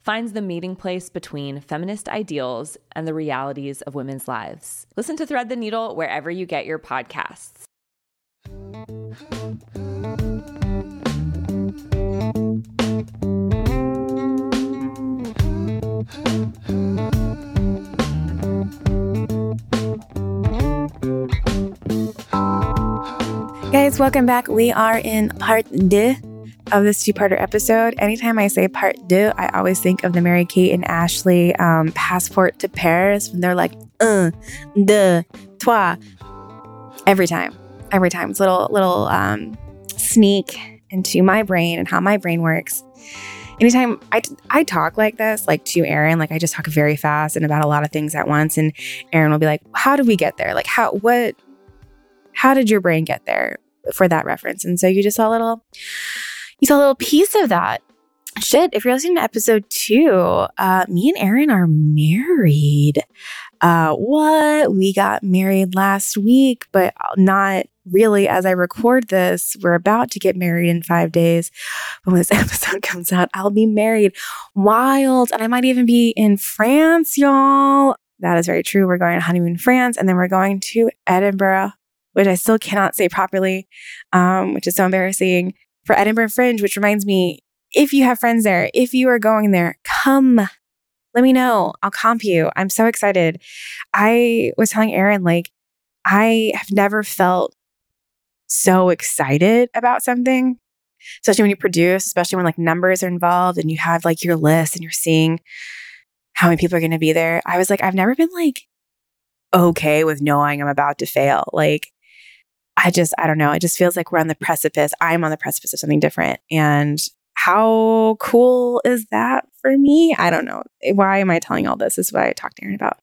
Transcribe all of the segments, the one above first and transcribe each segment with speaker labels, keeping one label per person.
Speaker 1: finds the meeting place between feminist ideals and the realities of women's lives. Listen to Thread the Needle wherever you get your podcasts.
Speaker 2: Guys, welcome back. We are in part deux of this two parter episode. Anytime I say part deux, I always think of the Mary Kate and Ashley um, passport to Paris when they're like, un, deux, trois. Every time. Every time. It's a little, little um, sneak into my brain and how my brain works. Anytime I, I talk like this, like to Aaron, like I just talk very fast and about a lot of things at once. And Aaron will be like, How did we get there? Like, how, what, how did your brain get there for that reference? And so you just saw a little you saw a little piece of that. Shit, if you're listening to episode two, uh, me and Aaron are married. Uh, what? We got married last week, but not really as I record this. We're about to get married in five days. But when this episode comes out, I'll be married. Wild. And I might even be in France, y'all. That is very true. We're going to honeymoon France and then we're going to Edinburgh, which I still cannot say properly, um, which is so embarrassing for Edinburgh Fringe, which reminds me if you have friends there, if you are going there, come. Let me know. I'll comp you. I'm so excited. I was telling Aaron, like, I have never felt so excited about something, especially when you produce, especially when like numbers are involved and you have like your list and you're seeing how many people are going to be there. I was like, I've never been like okay with knowing I'm about to fail. Like, I just, I don't know. It just feels like we're on the precipice. I'm on the precipice of something different. And how cool is that for me? I don't know. Why am I telling all this? this is what I talked to Aaron about.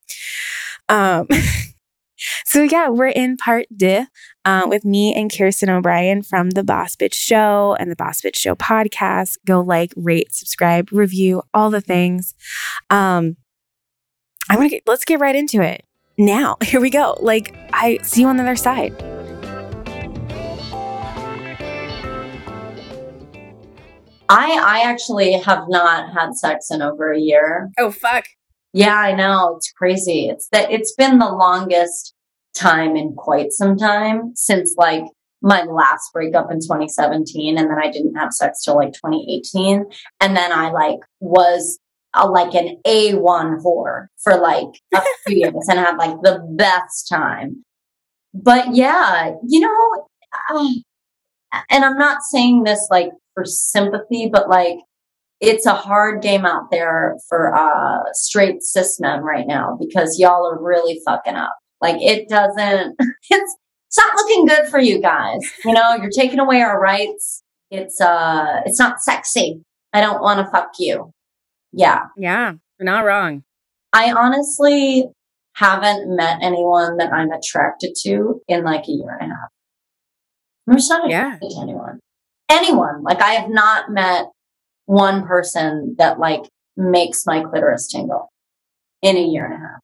Speaker 2: Um, so yeah, we're in part deux uh, with me and Kirsten O'Brien from the Boss Bitch Show and the Boss Bitch Show podcast. Go like, rate, subscribe, review, all the things. Um, I want to get, let's get right into it now. Here we go. Like I see you on the other side.
Speaker 3: I I actually have not had sex in over a year.
Speaker 2: Oh fuck.
Speaker 3: Yeah, I know. It's crazy. It's that it's been the longest time in quite some time since like my last breakup in 2017 and then I didn't have sex till like 2018 and then I like was a, like an A1 whore for like a few years and had like the best time. But yeah, you know, I, and I'm not saying this like for sympathy, but like it's a hard game out there for uh straight cis men right now because y'all are really fucking up. Like it doesn't it's it's not looking good for you guys. You know, you're taking away our rights. It's uh it's not sexy. I don't want to fuck you. Yeah.
Speaker 2: Yeah, you're not wrong.
Speaker 3: I honestly haven't met anyone that I'm attracted to in like a year and a half. I'm just not attracted yeah. to anyone. Anyone. Like I have not met one person that like makes my clitoris tingle in a year and a half.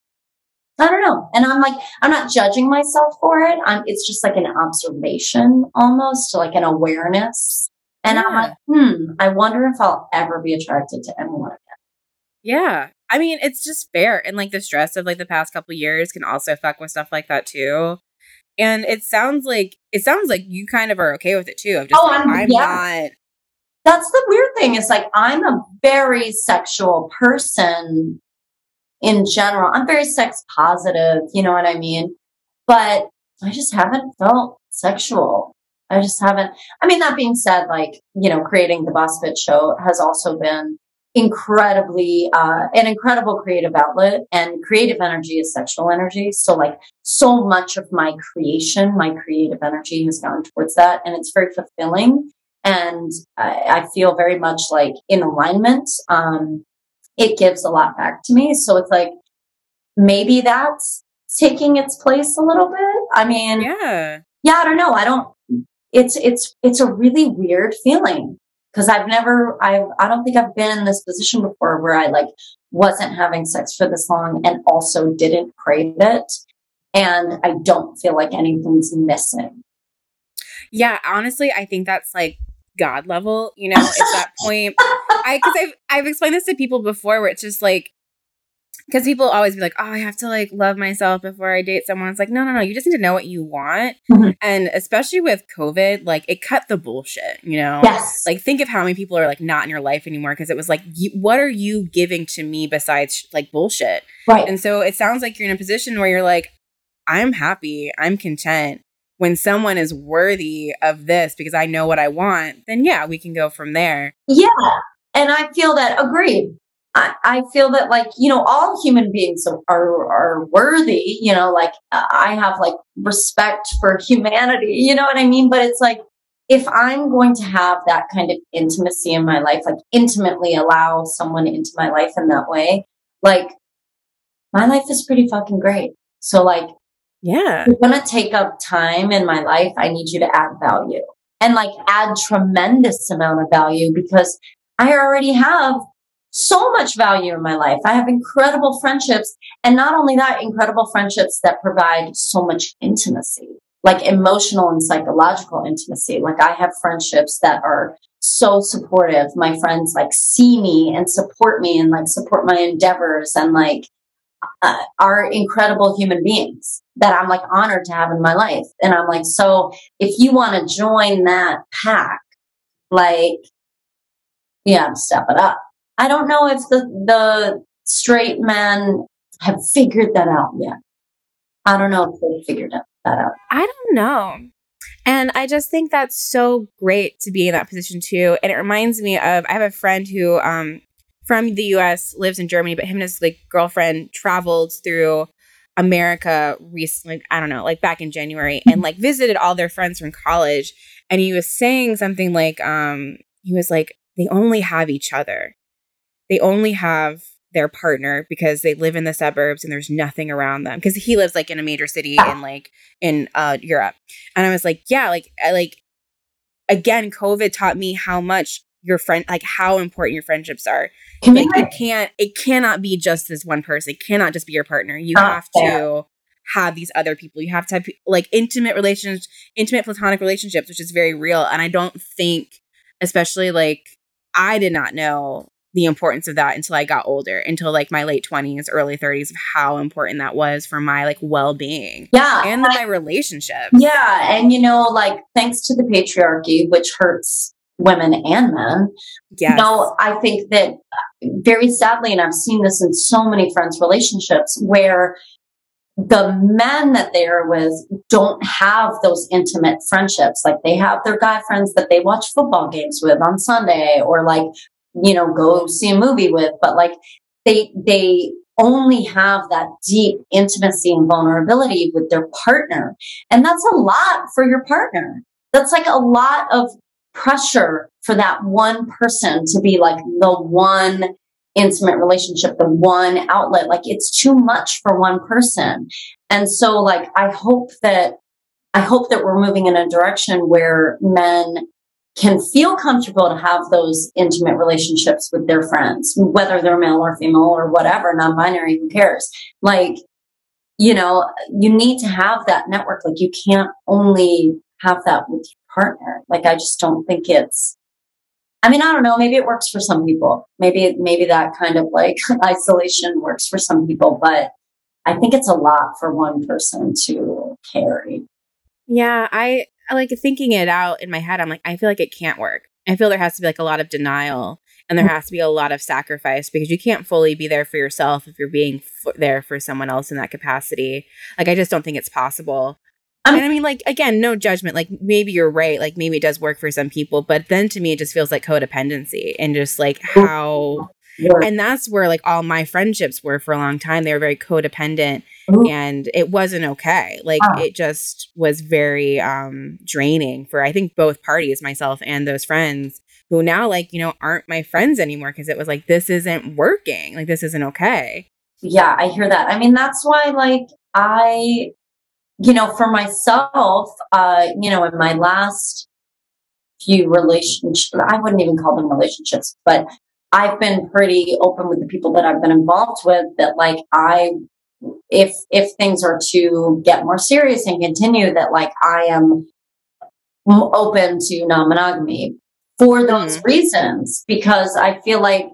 Speaker 3: I don't know. And I'm like, I'm not judging myself for it. I'm, it's just like an observation almost, like an awareness. And yeah. I'm like, hmm, I wonder if I'll ever be attracted to anyone again.
Speaker 2: Yeah. I mean, it's just fair. And like the stress of like the past couple years can also fuck with stuff like that too. And it sounds like it sounds like you kind of are okay with it too. Of just oh, like, I'm, I'm yeah. not
Speaker 3: that's the weird thing is like I'm a very sexual person in general. I'm very sex positive, you know what I mean? But I just haven't felt sexual. I just haven't. I mean, that being said, like, you know, creating the Boss Bitch show has also been incredibly, uh, an incredible creative outlet and creative energy is sexual energy. So like so much of my creation, my creative energy has gone towards that and it's very fulfilling. And I, I feel very much like in alignment. Um, it gives a lot back to me. So it's like, maybe that's taking its place a little bit. I mean,
Speaker 2: yeah,
Speaker 3: yeah, I don't know. I don't, it's, it's, it's a really weird feeling because I've never, I've, I don't think I've been in this position before where I like wasn't having sex for this long and also didn't crave it. And I don't feel like anything's missing.
Speaker 2: Yeah, honestly, I think that's like God level, you know, at that point. I because I've I've explained this to people before where it's just like because people always be like, oh, I have to like love myself before I date someone. It's like, no, no, no. You just need to know what you want. Mm-hmm. And especially with COVID, like it cut the bullshit, you know?
Speaker 3: Yes.
Speaker 2: Like think of how many people are like not in your life anymore because it was like, you, what are you giving to me besides like bullshit?
Speaker 3: Right.
Speaker 2: And so it sounds like you're in a position where you're like, I'm happy, I'm content when someone is worthy of this because I know what I want, then yeah, we can go from there.
Speaker 3: Yeah. And I feel that agreed. I, I feel that like, you know, all human beings are, are worthy, you know, like I have like respect for humanity, you know what I mean? But it's like, if I'm going to have that kind of intimacy in my life, like intimately allow someone into my life in that way, like my life is pretty fucking great. So like,
Speaker 2: yeah.
Speaker 3: You're going to take up time in my life. I need you to add value and like add tremendous amount of value because I already have so much value in my life. I have incredible friendships and not only that, incredible friendships that provide so much intimacy, like emotional and psychological intimacy. Like I have friendships that are so supportive. My friends like see me and support me and like support my endeavors and like uh, are incredible human beings that I'm like honored to have in my life. And I'm like, so if you want to join that pack, like, yeah, step it up. I don't know if the, the straight men have figured that out yet. I don't know if they figured that out.
Speaker 2: I don't know. And I just think that's so great to be in that position too. And it reminds me of I have a friend who um from the US, lives in Germany, but him and his like girlfriend traveled through America recently, I don't know, like back in January and like visited all their friends from college. And he was saying something like, um, he was like, they only have each other. They only have their partner because they live in the suburbs and there's nothing around them. Cause he lives like in a major city in like in uh Europe. And I was like, yeah, like I like again, COVID taught me how much your friend like how important your friendships are. Can like it can't it cannot be just this one person. It cannot just be your partner. You have to have these other people. You have to have like intimate relations intimate platonic relationships which is very real. And i don't think especially like i did not know the importance of that until i got older until like my late 20s early 30s of how important that was for my like well-being
Speaker 3: yeah
Speaker 2: and my relationship
Speaker 3: yeah and you know like thanks to the patriarchy which hurts women and men.
Speaker 2: Yes.
Speaker 3: You know, I think that uh, very sadly, and I've seen this in so many friends' relationships where the men that they are with don't have those intimate friendships. Like they have their guy friends that they watch football games with on Sunday or like, you know, go see a movie with, but like they, they only have that deep intimacy and vulnerability with their partner. And that's a lot for your partner. That's like a lot of pressure for that one person to be like the one intimate relationship, the one outlet. Like it's too much for one person. And so like, I hope that, I hope that we're moving in a direction where men can feel comfortable to have those intimate relationships with their friends, whether they're male or female or whatever, non-binary, who cares? Like, you know, you need to have that network. Like you can't only have that with your partner. Like I just don't think it's, I mean, I don't know. Maybe it works for some people. Maybe, maybe that kind of like isolation works for some people, but I think it's a lot for one person to carry.
Speaker 2: Yeah. I, I like thinking it out in my head. I'm like, I feel like it can't work. I feel there has to be like a lot of denial and there mm. has to be a lot of sacrifice because you can't fully be there for yourself if you're being f- there for someone else in that capacity. Like, I just don't think it's possible. Um and I mean, like, again, no judgment. Like, maybe you're right. Like, maybe it does work for some people. But then to me, it just feels like codependency and just like how. And that's where like all my friendships were for a long time. They were very codependent and it wasn't okay. Like it just was very um draining for I think both parties, myself and those friends who now like, you know, aren't my friends anymore because it was like this isn't working. Like this isn't okay.
Speaker 3: Yeah, I hear that. I mean, that's why like I you know, for myself, uh, you know, in my last few relationships, I wouldn't even call them relationships, but I've been pretty open with the people that I've been involved with that like I if if things are to get more serious and continue that like I am open to non-monogamy for those mm. reasons because I feel like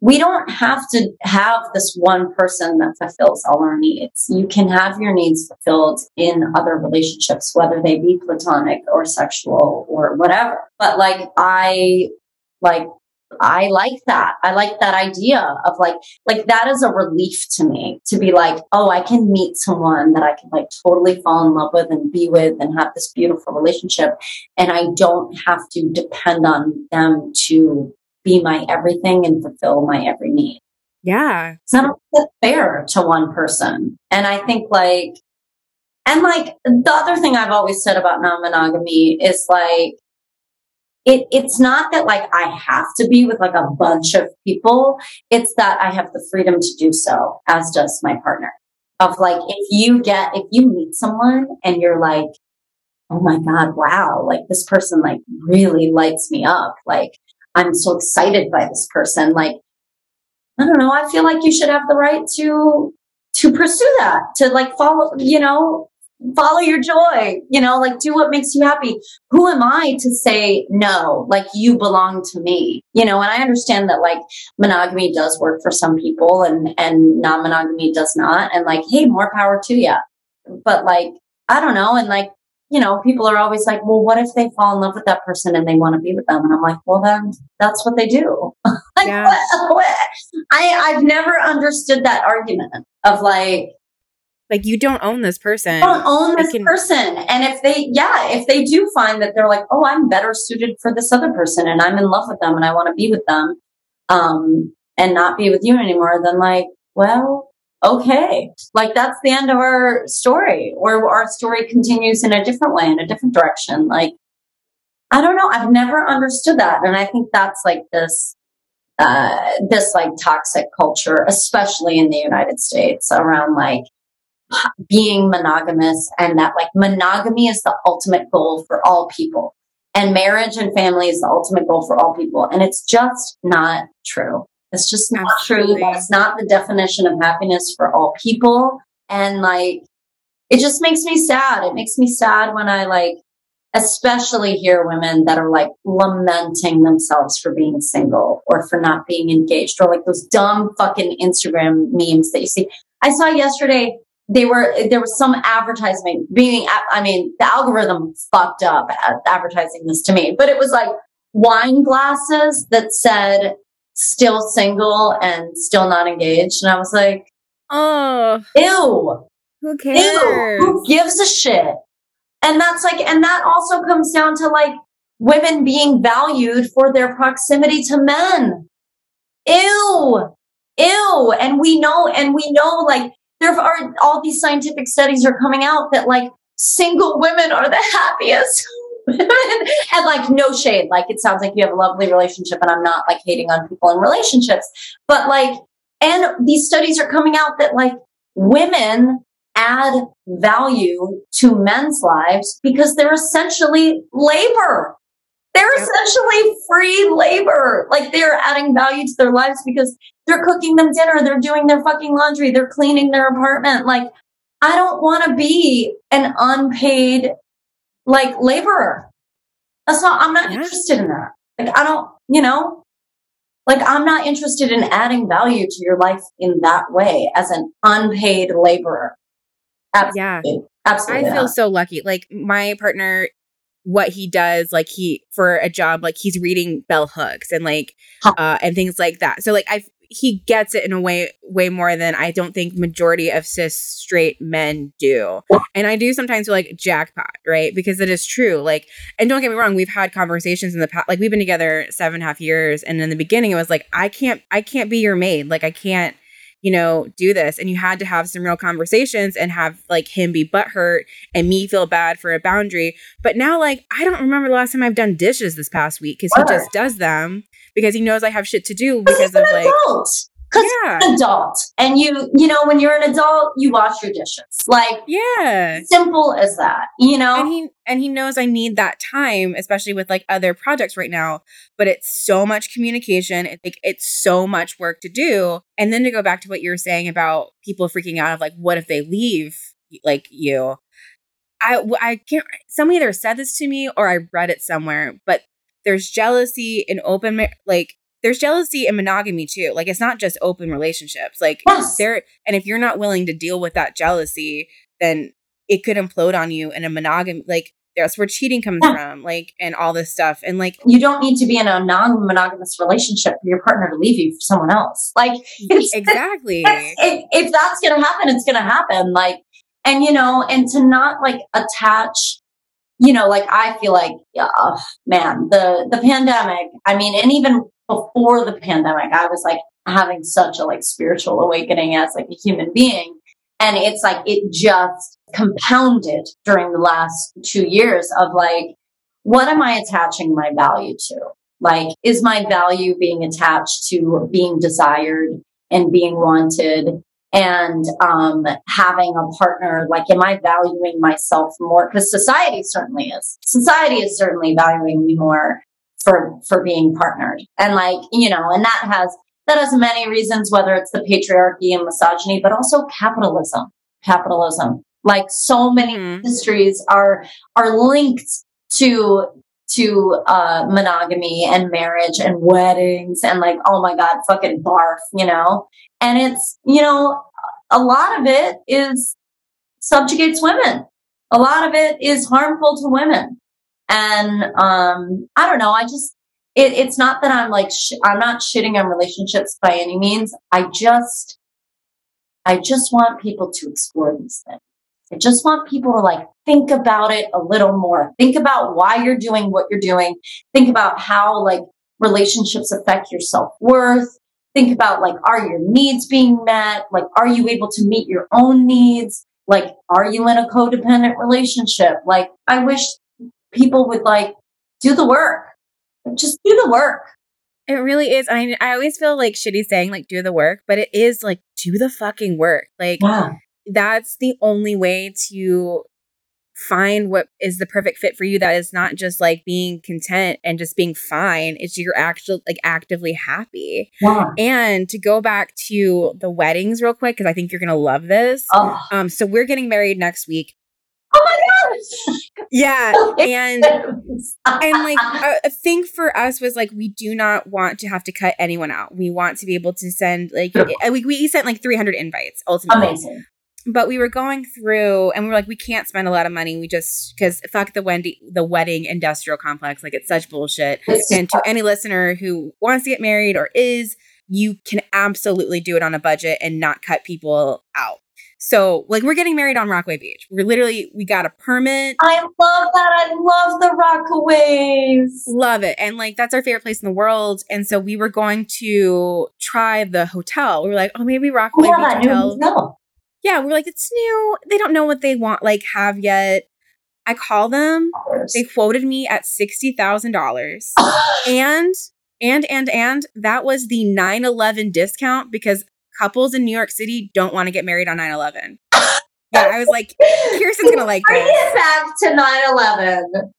Speaker 3: we don't have to have this one person that fulfills all our needs. You can have your needs fulfilled in other relationships, whether they be platonic or sexual or whatever. But like, I like I like that. I like that idea of like, like that is a relief to me to be like, oh, I can meet someone that I can like totally fall in love with and be with and have this beautiful relationship. And I don't have to depend on them to be my everything and fulfill my every need.
Speaker 2: Yeah.
Speaker 3: It's not fair to one person. And I think like, and like the other thing I've always said about non monogamy is like, it, it's not that like I have to be with like a bunch of people. It's that I have the freedom to do so, as does my partner. Of like, if you get, if you meet someone and you're like, oh my God, wow, like this person like really lights me up. Like I'm so excited by this person. Like, I don't know. I feel like you should have the right to, to pursue that, to like follow, you know, follow your joy, you know, like do what makes you happy. Who am I to say no? Like you belong to me, you know, and I understand that like monogamy does work for some people and, and non-monogamy does not. And like, hey, more power to you. But like, I don't know. And like, you know, people are always like, well, what if they fall in love with that person and they want to be with them? And I'm like, well, then that's what they do. like, yeah. what, what? I, I've never understood that argument of like,
Speaker 2: like you don't own this person.
Speaker 3: You don't own this can- person. And if they, yeah, if they do find that they're like, oh, I'm better suited for this other person and I'm in love with them and I want to be with them, um, and not be with you anymore, then like, well, okay. Like that's the end of our story or our story continues in a different way, in a different direction. Like, I don't know. I've never understood that. And I think that's like this, uh, this like toxic culture, especially in the United States around like, being monogamous and that like monogamy is the ultimate goal for all people and marriage and family is the ultimate goal for all people. And it's just not true. It's just not Absolutely. true. That's not the definition of happiness for all people. And like, it just makes me sad. It makes me sad when I like, especially hear women that are like lamenting themselves for being single or for not being engaged or like those dumb fucking Instagram memes that you see. I saw yesterday they were there was some advertisement being i mean the algorithm fucked up advertising this to me but it was like wine glasses that said still single and still not engaged. And i was like
Speaker 2: oh.
Speaker 3: ew.
Speaker 2: Who cares? Ew,
Speaker 3: who gives a shit? And that's like and that also comes down to like women being valued for their proximity to men. Ew. Ew. And we know and we know like there are all these scientific studies are coming out that like single women are the happiest and like no shade. Like it sounds like you have a lovely relationship and i'm not like hating on people in relationships. But like and these studies are coming out that like women add value to men's lives because they're essentially labor They're essentially free labor. Like they're adding value to their lives because they're cooking them dinner, they're doing their fucking laundry, they're cleaning their apartment. Like I don't want to be an unpaid like laborer. That's not I'm not yeah. interested in that. Like I don't, you know, like I'm not interested in adding value to your life in that way as an unpaid laborer.
Speaker 2: Absolutely. Yeah. Absolutely. I feel so lucky. Like my partner what he does like he for a job like he's reading bell hooks and like uh and things like that. So like i he gets it in a way way more than i don't think majority of cis straight men do. And i do sometimes feel like jackpot right? Because it is true like and don't get me wrong we've had conversations in the past like we've been together seven and a half years and in the beginning it was like i can't i can't be your maid. Like i can't you know, do this. And you had to have some real conversations and have like him be butthurt and me feel bad for a boundary. But now, like, I don't remember the last time I've done dishes this past week because he just does them because he knows I have shit to do because of like.
Speaker 3: Adult. Because yeah. you're an adult. And you, you know, when you're an adult, you wash your dishes. Like
Speaker 2: Yeah.
Speaker 3: Simple as that. You know?
Speaker 2: And he and he knows I need that time, especially with like other projects right now. But it's so much communication. It, like it's so much work to do. And then to go back to what you were saying about people freaking out of like, what if they leave like you? I I can't somebody either said this to me or I read it somewhere, but there's jealousy in open like there's jealousy in monogamy too. Like it's not just open relationships. Like yes. there and if you're not willing to deal with that jealousy, then it could implode on you in a monogamy like that's where cheating comes yeah. from, like and all this stuff. And like
Speaker 3: you don't need to be in a non-monogamous relationship for your partner to leave you for someone else. Like
Speaker 2: exactly.
Speaker 3: if, if that's gonna happen, it's gonna happen. Like and you know, and to not like attach you know, like I feel like, oh, man, the the pandemic. I mean, and even before the pandemic, I was like having such a like spiritual awakening as like a human being. And it's like it just compounded during the last two years of like, what am I attaching my value to? Like, is my value being attached to being desired and being wanted and um, having a partner like am i valuing myself more because society certainly is society is certainly valuing me more for for being partnered. And like you know and that has that has many reasons whether it's the patriarchy and misogyny but also capitalism capitalism. Like so many mm-hmm. industries are are linked to to uh monogamy and marriage and weddings and like oh my god fucking barf you know? And it's you know a lot of it is subjugates women. A lot of it is harmful to women and um, I don't know. I just it, it's not that I'm like sh- I'm not shitting on relationships by any means. I just I just want people to explore these things. I just want people to like think about it a little more. Think about why you're doing what you're doing. Think about how like relationships affect your self worth. Think about like, are your needs being met? Like, are you able to meet your own needs? Like, are you in a codependent relationship? Like, I wish people would like do the work. Just do the work.
Speaker 2: It really is. I I always feel like shitty saying like do the work, but it is like do the fucking work. Like yeah. that's the only way to find what is the perfect fit for you that is not just like being content and just being fine it's you're actually like actively happy yeah. and to go back to the weddings real quick because i think you're gonna love this oh. um so we're getting married next week
Speaker 3: oh my gosh
Speaker 2: yeah and and like a, thing for us was like we do not want to have to cut anyone out. We want to be able to send like eh, we, we sent like 300 invites ultimately. Amazing. but we were going through and we were like we can't spend a lot of money. We just because fuck the wendy the wedding industrial complex. Like it's such bullshit. And to any listener who wants to get married or is you can absolutely do it on a budget and not cut people out so, like, we're getting married on Rockaway Beach. We're literally, we got a permit.
Speaker 3: I love that. I love the Rockaways.
Speaker 2: Love it. And, like, that's our favorite place in the world. And so we were going to try the hotel. We were like, oh, maybe Rockaway yeah, Beach Hotel. No. Yeah, we're like, it's new. They don't know what they want, like, have yet. I call them. They quoted me at $60,000. and, and, and, and that was the 9 11 discount because couples in New York City don't want to get married on 9 11. Yeah, I was like, Kirsten's gonna like
Speaker 3: Bring this. it back to 9 11.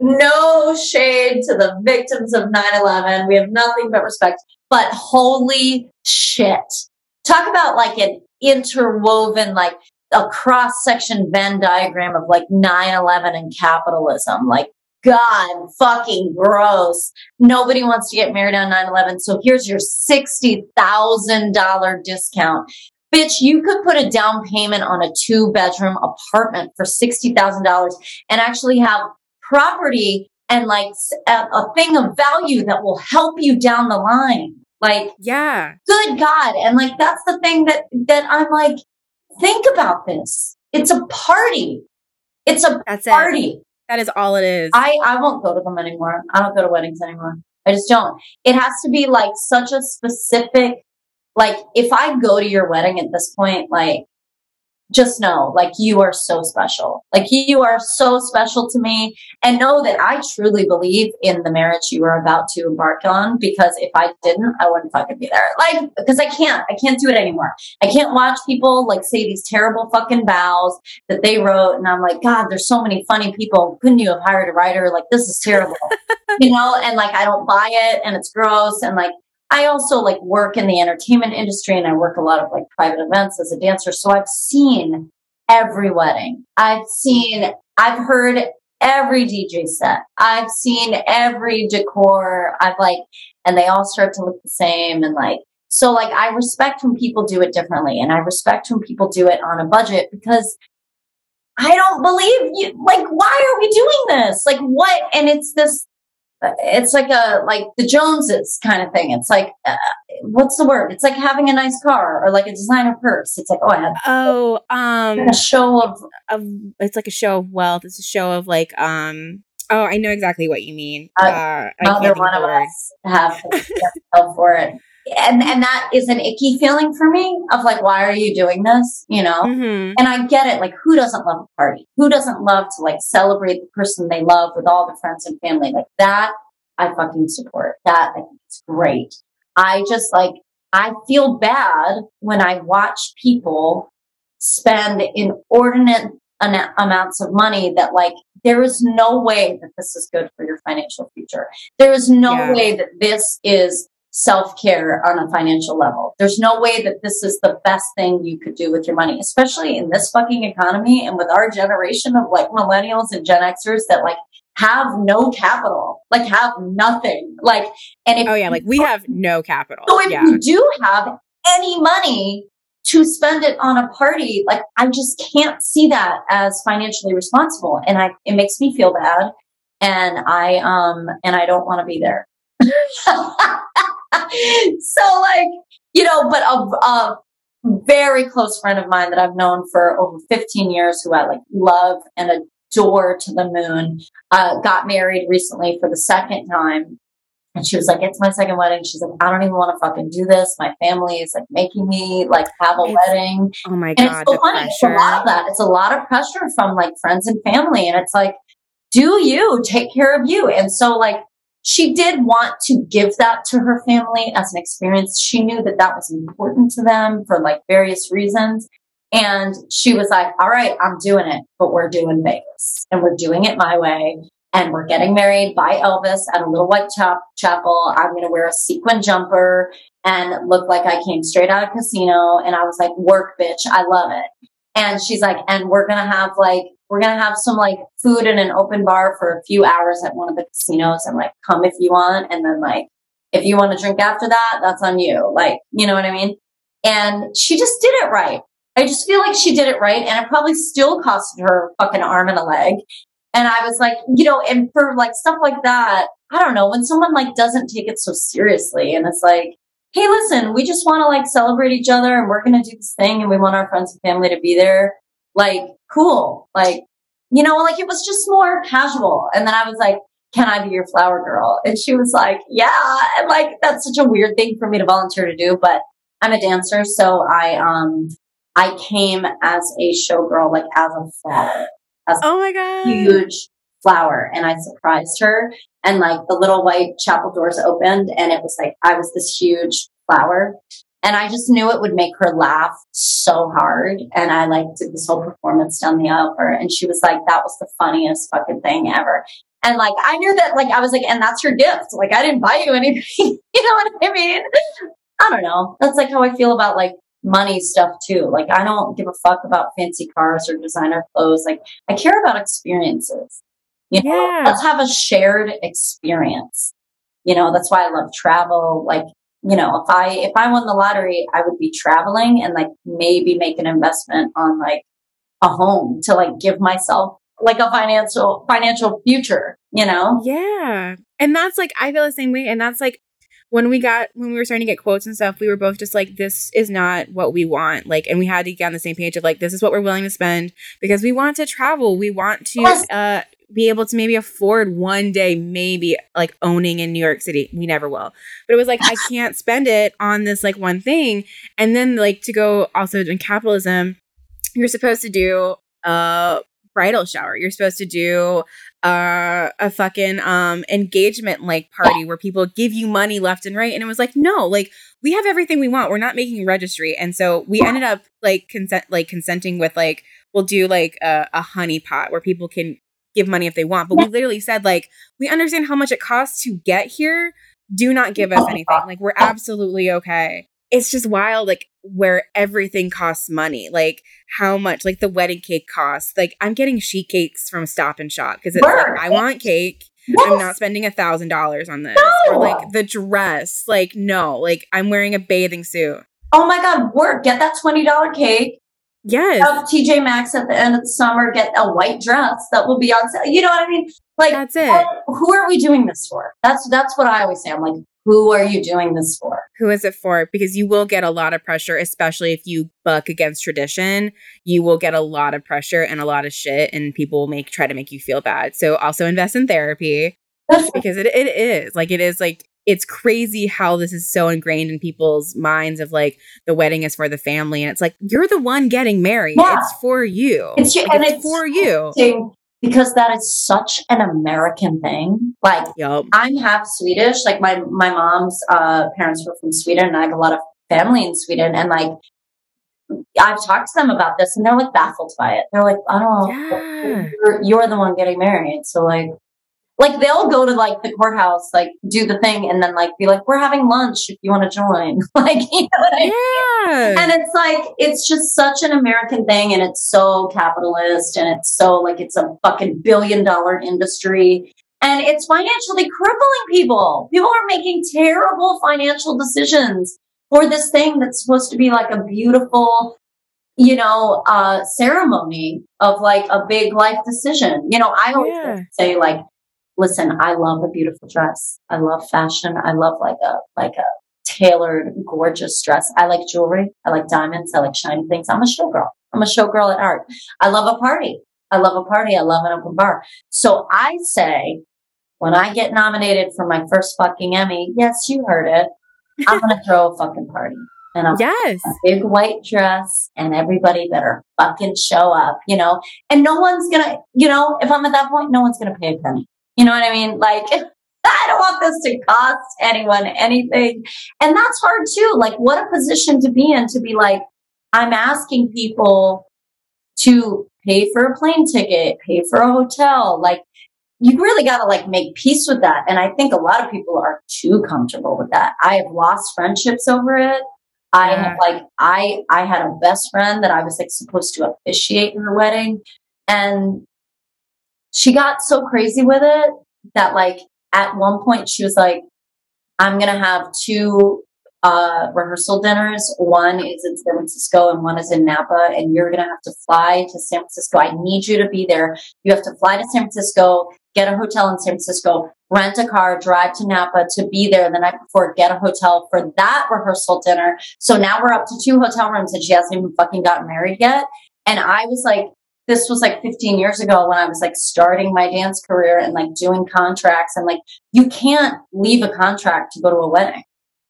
Speaker 3: no shade to the victims of 9-11. We have nothing but respect. But holy shit. Talk about like an interwoven, like a cross section Venn diagram of like 9-11 and capitalism. Like, God, fucking gross. Nobody wants to get married on 9-11. So here's your $60,000 discount. Bitch, you could put a down payment on a two bedroom apartment for $60,000 and actually have property and like a, a thing of value that will help you down the line. Like,
Speaker 2: yeah,
Speaker 3: good God. And like, that's the thing that, that I'm like, think about this. It's a party. It's a
Speaker 2: That's
Speaker 3: party.
Speaker 2: it. That is all it is.
Speaker 3: I, I won't go to them anymore. I don't go to weddings anymore. I just don't. It has to be like such a specific, like if I go to your wedding at this point, like just know, like you are so special. Like you are so special to me and know that I truly believe in the marriage you are about to embark on because if I didn't, I wouldn't fucking be there. Like, because I can't, I can't do it anymore. I can't watch people like say these terrible fucking vows that they wrote. And I'm like, God, there's so many funny people. Couldn't you have hired a writer? Like, this is terrible, you know? And like, I don't buy it and it's gross. And like, I also like work in the entertainment industry and I work a lot of like private events as a dancer. So I've seen every wedding. I've seen, I've heard every DJ set. I've seen every decor. I've like, and they all start to look the same and like, so like I respect when people do it differently and I respect when people do it on a budget because I don't believe you. Like, why are we doing this? Like, what? And it's this it's like a like the Joneses kind of thing. It's like uh, what's the word? It's like having a nice car or like a designer purse. It's like oh, I had
Speaker 2: oh, um,
Speaker 3: a show of
Speaker 2: of it's like a show of wealth. It's a show of like um. Oh, I know exactly what you mean.
Speaker 3: Uh,
Speaker 2: Uh, I
Speaker 3: one
Speaker 2: of
Speaker 3: of
Speaker 2: the word.
Speaker 3: us have help for it, and and that is an icky feeling for me of like why are you doing this? You know.
Speaker 2: Mhm.
Speaker 3: And I get it. Like, who doesn't love a party? Who doesn't love to like celebrate the person they love with all the friends and family? Like that, I fucking support. That I think is great. I just like, I feel bad when I watch people spend inordinate ana- amounts of money that like, there is no way that this is good for your financial future. There is no
Speaker 2: Yeah.
Speaker 3: way that this is self care on a financial level. There's no way that this is the best thing you could do with your money, especially in this fucking economy and with our generation of like millennials and Gen Xers that like have no capital, like have nothing. Like, and if
Speaker 2: Oh yeah, like we have no capital.
Speaker 3: so if
Speaker 2: yeah.
Speaker 3: you do have any money to spend it on a party, like I just can't see that as financially responsible. And I, it makes me feel bad. And I, um, and I don't want to be there. so like, you know, but a, a very close friend of mine that I've known for over 15 years who I like love and adore to the moon, uh, got married recently for the second time. And she was like, it's my second wedding. She's like, I don't even want to fucking do this. My family is like making me like have a
Speaker 2: It's-
Speaker 3: wedding.
Speaker 2: oh my
Speaker 3: And
Speaker 2: god,
Speaker 3: it's so funny. It's a lot of that. It's a lot of pressure from like friends and family. And it's like, do you take care of you? And so like, she did want to give that to her family as an experience. She knew that that was important to them for like various reasons. And she was like, all right, I'm doing it, but we're doing Vegas and we're doing it my way. And we're getting married by Elvis at a little white chap- chapel. I'm going to wear a sequin jumper and look like I came straight out of casino. And I was like, work, bitch. I love it. And she's like, and we're going to have like, we're going to have some like food in an open bar for a few hours at one of the casinos and like come if you want. And then like, if you want to drink after that, that's on you. Like, you know what I mean? And she just did it right. I just feel like she did it right. And it probably still costed her fucking arm and a leg. And I was like, you know, and for like stuff like that, I don't know, when someone like doesn't take it so seriously and it's like, hey, listen, we just want to like celebrate each other and we're going to do this thing and we want our friends and family to be there. Like, cool. Like, you know, like it was just more casual. And then I was like, can I be your flower girl? And she was like, yeah. And like, that's such a weird thing for me to volunteer to do, but I'm a dancer. So I, um, I came as a showgirl, like as a flower, as
Speaker 2: Oh my god.
Speaker 3: huge flower and I surprised her and like the little white chapel doors opened and it was like I was this huge flower and I just knew it would make her laugh so hard and I like did this whole performance down the aisle for her and she was like that was the funniest fucking thing ever And like, I knew that, like, I was like, and that's your gift. Like, I didn't buy you anything. you know what I mean? I don't know. That's like how I feel about like money stuff too. Like, I don't give a fuck about fancy cars or designer clothes. Like, I care about experiences. You know,
Speaker 2: Yeah.
Speaker 3: let's have a shared experience. You know, that's why I love travel. Like, you know, if I if I won the lottery, I would be traveling and like maybe make an investment on like a home to like give myself like a financial financial future, you know?
Speaker 2: Yeah. And that's like, I feel the same way. And that's like, when we got, when we were starting to get quotes and stuff, we were both just like, this is not what we want. Like, and we had to get on the same page of like, this is what we're willing to spend because we want to travel. We want to,
Speaker 3: Yes.
Speaker 2: uh, be able to maybe afford one day, maybe like owning in New York City. We never will. But it was like, I can't spend it on this like one thing. And then like to go also in capitalism, you're supposed to do a bridal shower. You're supposed to do uh, a fucking um engagement like party where people give you money left and right and it was like no like we have everything we want we're not making registry and so we ended up like consent like consenting with like we'll do like a, a honey pot where people can give money if they want but we literally said like we understand how much it costs to get here. Do not give us anything. Like we're absolutely okay. It's just wild like where everything costs money like how much like the wedding cake costs. Like i'm getting sheet cakes from stop and shop because it's like i want cake. I'm not spending a thousand dollars on this. Or
Speaker 3: No.
Speaker 2: like the dress. Like no. Like i'm wearing a bathing suit.
Speaker 3: Oh my god, work, get that $20 cake.
Speaker 2: Yes
Speaker 3: TJ Maxx at the end of the summer, get a white dress that will be on sale. You know what I mean? Like
Speaker 2: that's it
Speaker 3: who are we doing this for? That's that's what I always say. I'm like, who are you doing this for?
Speaker 2: who is it for because you will get a lot of pressure especially if you buck against tradition you will get a lot of pressure and a lot of shit and people will make try to make you feel bad so also invest in therapy because it, it is like it is like it's crazy how this is so ingrained in people's minds of like the wedding is for the family and it's like you're the one getting married
Speaker 3: Yeah.
Speaker 2: it's for you
Speaker 3: It's you-
Speaker 2: Like,
Speaker 3: and
Speaker 2: it's,
Speaker 3: it's
Speaker 2: for you
Speaker 3: because that is such an American thing. Like
Speaker 2: yup
Speaker 3: I'm half Swedish. Like my my mom's uh, parents were from Sweden, and I have a lot of family in Sweden. And like I've talked to them about this, and they're like baffled by it. They're like, "Oh,
Speaker 2: Yeah.
Speaker 3: you're, you're the one getting married." So like, like they'll go to like the courthouse, like do the thing, and then like be like, "We're having lunch if you want to join." like, you know what I mean?
Speaker 2: yeah
Speaker 3: And it's like, it's just such an American thing and it's so capitalist and it's so like it's a fucking billion dollar industry. And it's financially crippling people. People are making terrible financial decisions for this thing that's supposed to be like a beautiful, you know, uh, ceremony of like a big life decision. You know, I always
Speaker 2: Yeah.
Speaker 3: say like, listen, I love a beautiful dress. I love fashion. I love like a, like a, tailored, gorgeous dress. I like jewelry. I like diamonds. I like shiny things. I'm a showgirl. I'm a showgirl at art. I love a party. I love a party. I love an open bar. So I say, when I get nominated for my first fucking Emmy, yes, you heard it. I'm going to throw a fucking party. And I'm
Speaker 2: yes
Speaker 3: a big white dress and everybody better fucking show up, you know? And no one's gonna, you know, if I'm at that point, no one's gonna pay a penny. You know what I mean? Like, I don't want this to cost anyone anything. And that's hard too. Like, what a position to be in to be like, I'm asking people to pay for a plane ticket, pay for a hotel. Like, you really got to like make peace with that. And I think a lot of people are too comfortable with that. I have lost friendships over it. I
Speaker 2: Yeah.
Speaker 3: have like, I, I had a best friend that I was like supposed to officiate in her wedding and she got so crazy with it that like at one point she was like, I'm going to have two uh, rehearsal dinners. One is in San Francisco and one is in Napa, and you're going to have to fly to San Francisco. I need you to be there. You have to fly to San Francisco, get a hotel in San Francisco, rent a car, drive to Napa to be there the night before, get a hotel for that rehearsal dinner. So now we're up to two hotel rooms and she hasn't even fucking gotten married yet. And I was like, this was like 15 years ago when I was like starting my dance career and like doing contracts. And like you can't leave a contract to go to a wedding.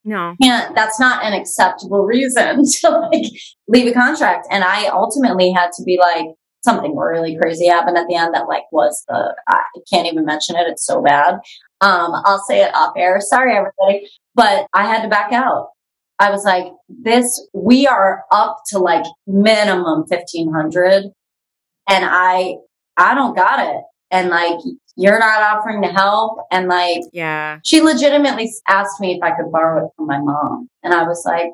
Speaker 2: No.
Speaker 3: Can't that's not an acceptable reason to like leave a contract. And i ultimately had to be like something really crazy happened at the end that like was the i can't even mention it it's so bad. Um i'll say it off air. Sorry everybody. But i had to back out. I was like this we are up to like minimum 1500 and i i don't got it and like you're not offering to help. And like,
Speaker 2: Yeah.
Speaker 3: she legitimately asked me if I could borrow it from my mom. And I was like,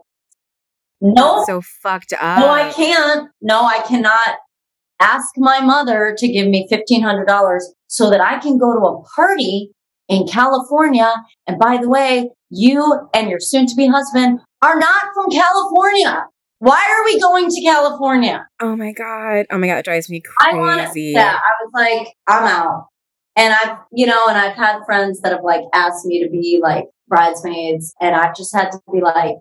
Speaker 3: no,
Speaker 2: So fucked up.
Speaker 3: no, I can't. No, I cannot ask my mother to give me $1,500 so that I can go to a party in California. And by the way, you and your soon to be husband are not from California. Why are we going to California?
Speaker 2: Oh my god. Oh my god, it drives me
Speaker 3: I
Speaker 2: crazy.
Speaker 3: Yeah, I was like, I'm out. And I've, you know, and I've had friends that have like asked me to be like bridesmaids, and I've just had to be like,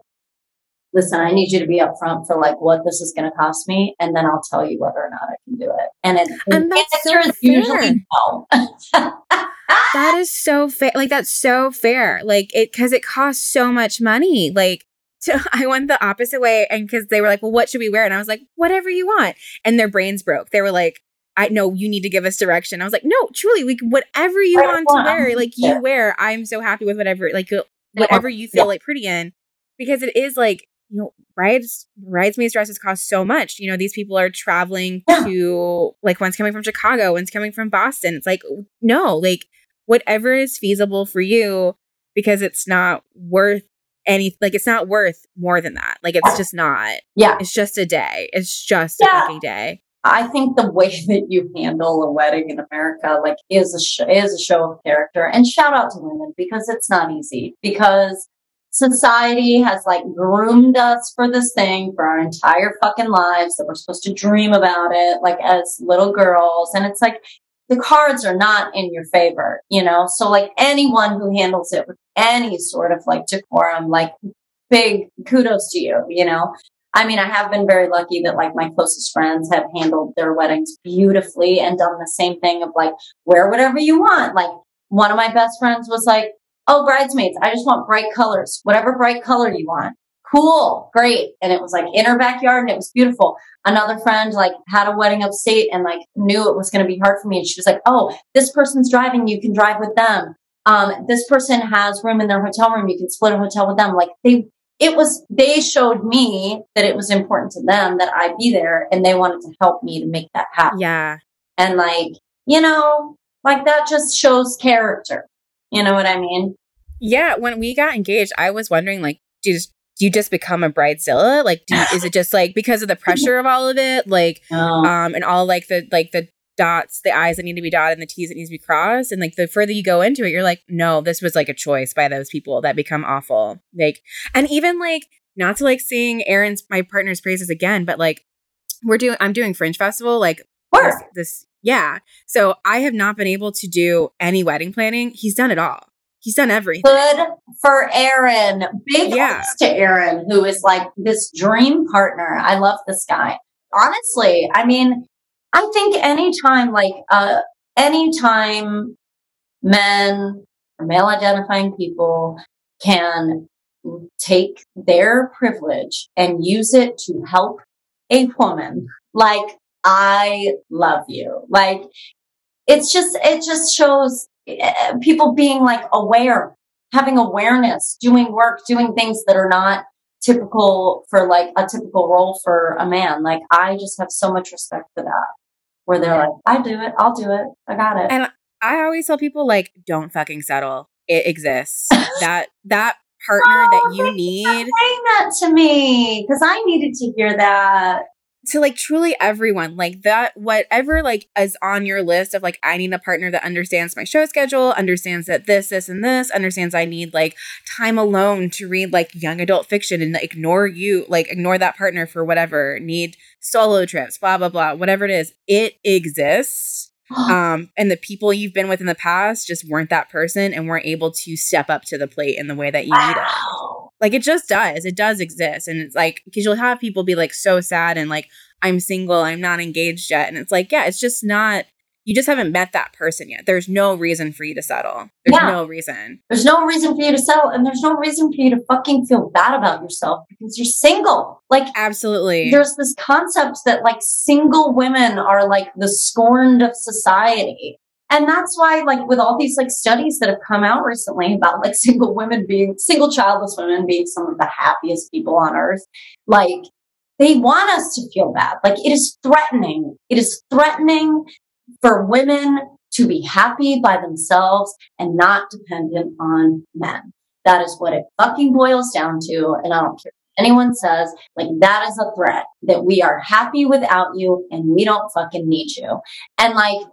Speaker 3: listen, I need you to be upfront for like what this is going to cost me, and then I'll tell you whether or not I can do it. And it,
Speaker 2: And
Speaker 3: the
Speaker 2: that's so
Speaker 3: answer is usually no.
Speaker 2: that is so fair. Like that's so fair. Like it because it costs so much money. Like to, I went the opposite way, and because they were like, "Well, what should we wear?" And I was like, "Whatever you want." And their brains broke. They were like, "I know you need to give us direction." I was like, "No, truly, like whatever you
Speaker 3: Right,
Speaker 2: want to wear, like you
Speaker 3: yeah.
Speaker 2: wear. I'm so happy with whatever, like uh, whatever you feel
Speaker 3: Yeah.
Speaker 2: like pretty in, because it is like." You know, brides bridesmaids dresses cost so much. You know, these people are traveling
Speaker 3: Yeah.
Speaker 2: to like one's coming from Chicago, one's coming from Boston. It's like no, like whatever is feasible for you because it's not worth any like it's not worth more than that. Like it's just not.
Speaker 3: yeah,
Speaker 2: It's just a day. It's just
Speaker 3: Yeah.
Speaker 2: a fucking day.
Speaker 3: I think the way that you handle a wedding in America, like, is a sh- is a show of character. And shout out to women because it's not easy. Because society has like groomed us for this thing for our entire fucking lives that we're supposed to dream about it, like as little girls. And it's like the cards are not in your favor, you know. So like anyone who handles it with any sort of like decorum, like big kudos to you, you know. I mean, I have been very lucky that like my closest friends have handled their weddings beautifully and done the same thing of like, wear whatever you want. Like one of my best friends was like, Oh, bridesmaids, I just want bright colors, whatever bright color you want. Cool. Great. And it was like in her backyard and it was beautiful. Another friend like had a wedding upstate and like knew it was going to be hard for me. And she was like, Oh, this person's driving. You can drive with them. Um, this person has room in their hotel room. You can split a hotel with them. Like they, it was, they showed me that it was important to them that I be there and they wanted to help me to make that happen.
Speaker 2: Yeah.
Speaker 3: And like, you know, like that just shows character. You know what I mean?
Speaker 2: Yeah. When we got engaged, I was wondering, like, do you just, do you just become a bridezilla? Like, do you, is it just like because of the pressure of all of it? Like,
Speaker 3: No.
Speaker 2: um, and all like the like the dots, the I's that need to be dotted and the T's that needs to be crossed. And like the further you go into it, you're like, no, this was like a choice by those people that become awful. Like, and even like not to like sing Aaron's my partner's praises again, but like we're doing I'm doing Fringe Festival, like this, this yeah. So I have not been able to do any wedding planning. He's done it all. He's done everything.
Speaker 3: Good for Aaron. Big
Speaker 2: Yeah.
Speaker 3: to Aaron, who is like this dream partner. I love this guy. Honestly, I mean, I think anytime, like, uh, anytime men male identifying people can take their privilege and use it to help a woman, like, I love you. Like, it's just, it just shows Eh, people being like aware, having awareness, doing work, doing things that are not typical for like a typical role for a man. Like I just have so much respect for that. Where they're like, I do it, I'll do it, I got it.
Speaker 2: And I always tell people like, don't fucking settle. It exists. that that partner that you
Speaker 3: Oh,
Speaker 2: need
Speaker 3: Saying that to me because I needed to hear that.
Speaker 2: To like truly everyone like that whatever like is on your list of like i need a partner that understands my show schedule understands that this this and this understands i need like time alone to read like young adult fiction and ignore you like ignore that partner for whatever need solo trips blah blah blah whatever it is it exists um and the people you've been with in the past just weren't that person and weren't able to step up to the plate in the way that you need it
Speaker 3: Wow.
Speaker 2: Like it just does. It does exist. And it's like, because you'll have people be like so sad and like, I'm single, I'm not engaged yet. And it's like, yeah, it's just not, you just haven't met that person yet. There's no reason for you to settle. There's
Speaker 3: Yeah.
Speaker 2: no reason.
Speaker 3: There's no reason for you to settle, and there's no reason for you to fucking feel bad about yourself because you're single. Like
Speaker 2: Absolutely.
Speaker 3: there's this concept that like single women are like the scorned of society. And that's why, like, with all these like studies that have come out recently about like single women being single childless women being some of the happiest people on earth, like they want us to feel bad. Like it is threatening. It is threatening for women to be happy by themselves and not dependent on men. That is what it fucking boils down to. And I don't care anyone says, like, that is a threat that we are happy without you and we don't fucking need you. And like,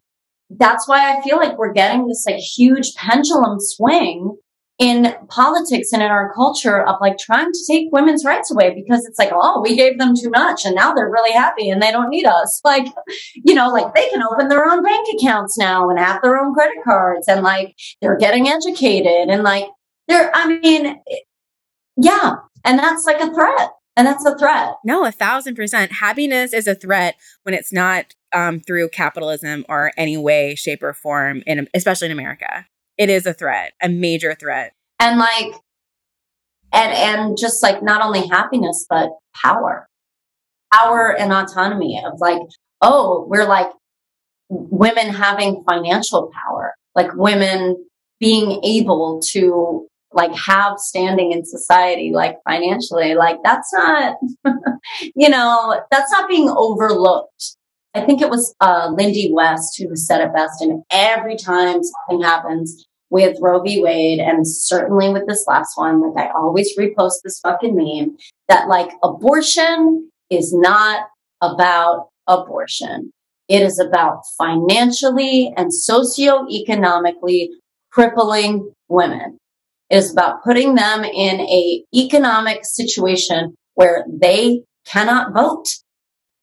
Speaker 3: that's why I feel like we're getting this like huge pendulum swing in politics and in our culture of like trying to take women's rights away because it's like, oh, we gave them too much and now they're really happy and they don't need us. Like, you know, like they can open their own bank accounts now and have their own credit cards and like they're getting educated and like they're, I mean, yeah. And that's like a threat. And that's a threat.
Speaker 2: No, a thousand percent. Happiness is a threat when it's not um, through capitalism or any way, shape, or form, in especially in America. It is a threat, a major threat.
Speaker 3: And like, and and just like not only happiness but power, power and autonomy of like, oh, we're like women having financial power, like women being able to like have standing in society, like financially, like that's not, you know, that's not being overlooked. I think it was uh, Lindy West who said it best. And every time something happens with Roe v. Wade, and certainly with this last one, like I always repost this fucking meme that like abortion is not about abortion. It is about financially and socioeconomically crippling women. It is about putting them in a economic situation where they cannot vote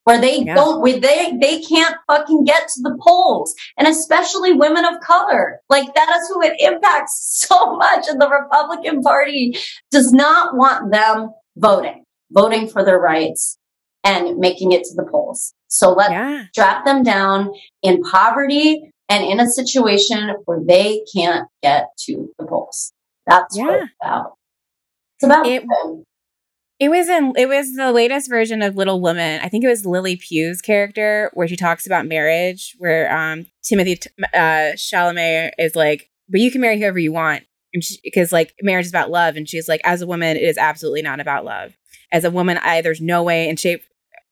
Speaker 3: where they yeah. don't, where they, they can't fucking get to the polls. And especially women of color. Like that is who it impacts so much. And the Republican Party does not want them voting, voting for their rights and making it to the polls. So let's yeah. strap them down in poverty and in a situation where they can't get to the polls. That's yeah. what it's about. It's about
Speaker 2: it, it was in it was the latest version of Little Woman. I think it was Lily Pugh's character where she talks about marriage, where um Timothy uh, Chalamet is like, "But you can marry whoever you want," because like marriage is about love, and she's like, "As a woman, it is absolutely not about love. As a woman, I there's no way in shape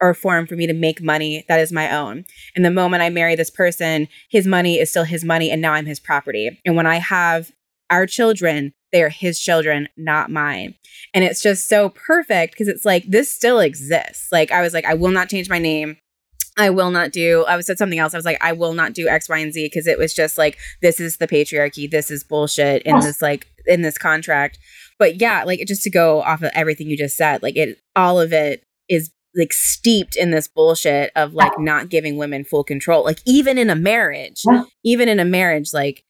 Speaker 2: or form for me to make money that is my own. And the moment I marry this person, his money is still his money, and now I'm his property. And when I have our children, they are his children, not mine. And it's just so perfect because it's like this still exists. Like I was like, I will not change my name. I will not do. I was said something else. I was like, I will not do X, Y, and Z because it was just like this is the patriarchy. This is bullshit in this like in this contract. But yeah, like just to go off of everything you just said, like it, all of it is like steeped in this bullshit of like not giving women full control. Like even in a marriage, even in a marriage, like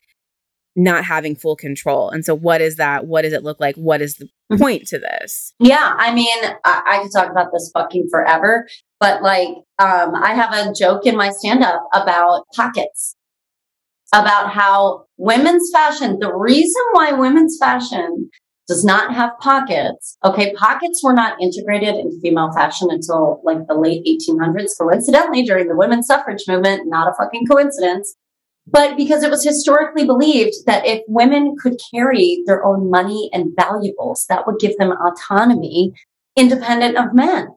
Speaker 2: not having full control. And so, what is that? What does it look like? What is the mm-hmm. point to this?
Speaker 3: Yeah, I mean, I, I could talk about this fucking forever, but like, um, I have a joke in my stand up about pockets, about how women's fashion, the reason why women's fashion does not have pockets. Okay, pockets were not integrated into female fashion until like the late 1800s, coincidentally during the women's suffrage movement, not a fucking coincidence but because it was historically believed that if women could carry their own money and valuables, that would give them autonomy independent of men.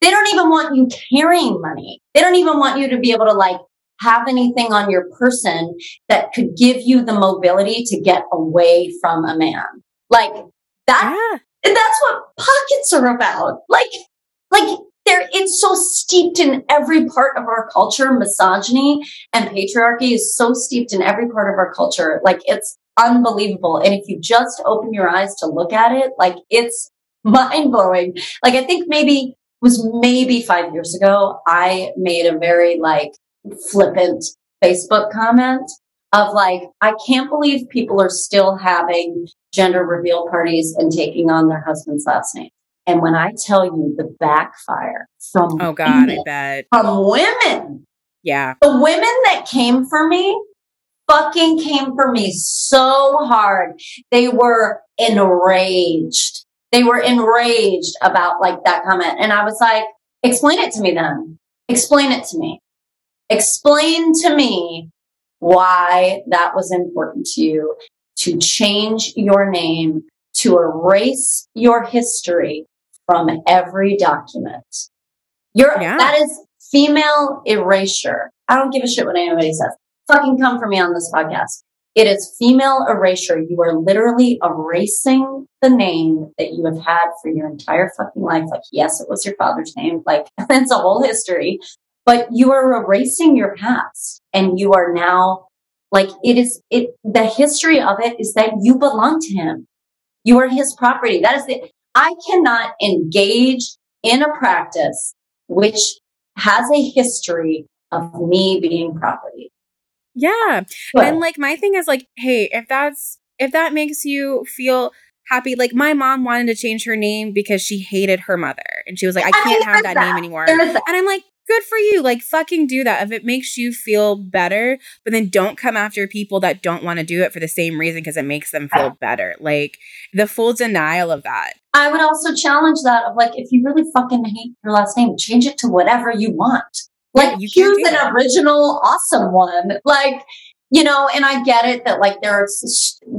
Speaker 3: They don't even want you carrying money. They don't even want you to be able to like have anything on your person that could give you the mobility to get away from a man. Like that, yeah. that's what pockets are about. Like, like there it's so steeped in every part of our culture. Misogyny and patriarchy is so steeped in every part of our culture. Like it's unbelievable. And if you just open your eyes to look at it like it's mind blowing like i think maybe was maybe 5 years ago i made a very like flippant facebook comment of like i can't believe people are still having gender reveal parties and taking on their husband's last name and when I tell you the backfire from
Speaker 2: oh god, women, I bet
Speaker 3: from women,
Speaker 2: yeah,
Speaker 3: the women that came for me fucking came for me so hard. They were enraged. They were enraged about like that comment, and I was like, explain it to me then. Explain it to me. Explain to me why that was important to you to change your name, to erase your history, from every document. You're, yeah. that is female erasure. I don't give a shit what anybody says. fucking come for me on this podcast. It is female erasure. You are literally erasing the name that you have had for your entire fucking life. Like, yes, it was your father's name. Like, it's a whole history, but you are erasing your past and you are now like it is it the history of it is that you belong to him. You are his property. That is the I cannot engage in a practice which has a history of me being property.
Speaker 2: Yeah. And like my thing is like, hey, if that's if that makes you feel happy, like my mom wanted to change her name because she hated her mother. And she was like, I can't I have that, that, name anymore. And I'm like, good for you. Like fucking do that if it makes you feel better, but then don't come after people that don't want to do it for the same reason because it makes them feel better. Like the full denial of that.
Speaker 3: I would also challenge that of like if you really fucking hate your last name, change it to whatever you want. Like yeah, you choose an that. original awesome one. Like you know, and I get it that like there are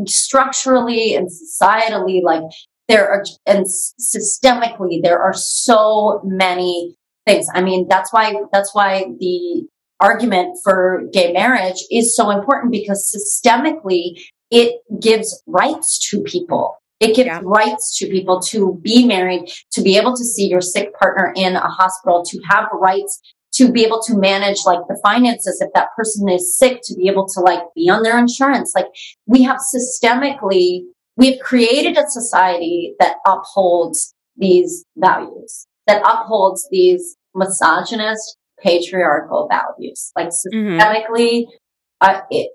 Speaker 3: structurally and societally like there are and systemically there are so many things. I mean, that's why, that's why the argument for gay marriage is so important because systemically it gives rights to people. It gives yeah. rights to people to be married, to be able to see your sick partner in a hospital, to have rights to be able to manage like the finances if that person is sick, to be able to like be on their insurance. Like we have systemically, we've created a society that upholds these values, that upholds these misogynist patriarchal values. Like mm-hmm. systemically, mm-hmm. uh, it,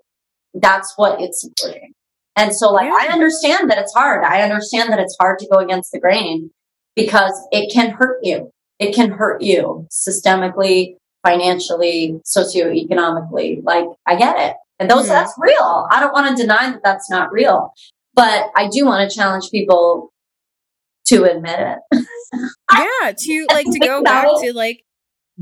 Speaker 3: that's what it's supporting. And so like, yeah. I understand that it's hard. I understand that it's hard to go against the grain because it can hurt you. It can hurt you systemically, financially, socioeconomically. Like, I get it. And those, mm-hmm. that's real. I don't want to deny that that's not real, but I do want to challenge people to admit it.
Speaker 2: yeah, to like to go back to like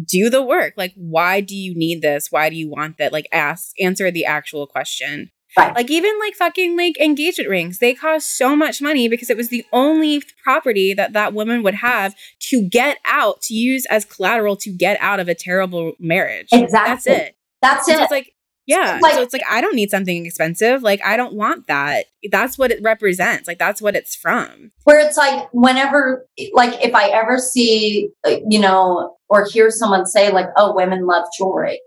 Speaker 2: do the work. Like, why do you need this? Why do you want that? Like, ask, answer the actual question. Right. Like, even like fucking like engagement rings, they cost so much money because it was the only property that that woman would have to get out, to use as collateral to get out of a terrible marriage.
Speaker 3: Exactly.
Speaker 2: That's it.
Speaker 3: That's it.
Speaker 2: So it's like, yeah. Like, so it's like, I don't need something expensive. Like, I don't want that. That's what it represents. Like, that's what it's from.
Speaker 3: Where it's like, whenever, like, if I ever see, you know, or hear someone say, like, oh, women love jewelry,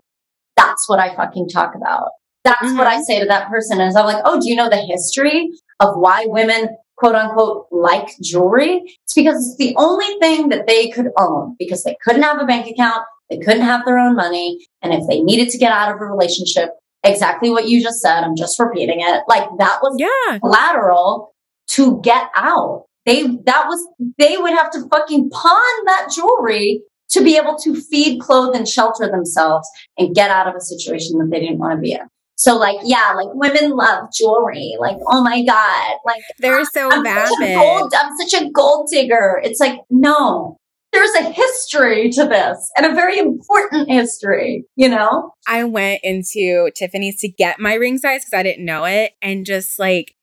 Speaker 3: that's what I fucking talk about. That's mm-hmm. what I mm-hmm. say to that person. Is I'm like, oh, do you know the history of why women quote unquote like jewelry? It's because it's the only thing that they could own because they couldn't have a bank account. They couldn't have their own money. And if they needed to get out of a relationship, exactly what you just said, I'm just repeating it. Like that was yeah. collateral to get out. They, that was, they would have to fucking pawn that jewelry to be able to feed, clothe, and shelter themselves and get out of a situation that they didn't want to be in. So like, yeah, like women love jewelry. Like, oh my God. Like
Speaker 2: they're so I'm
Speaker 3: bad. I'm such a gold digger. It's like, no, there's a history to this and a very important history, you know?
Speaker 2: I went into Tiffany's to get my ring size because I didn't know it. And just like,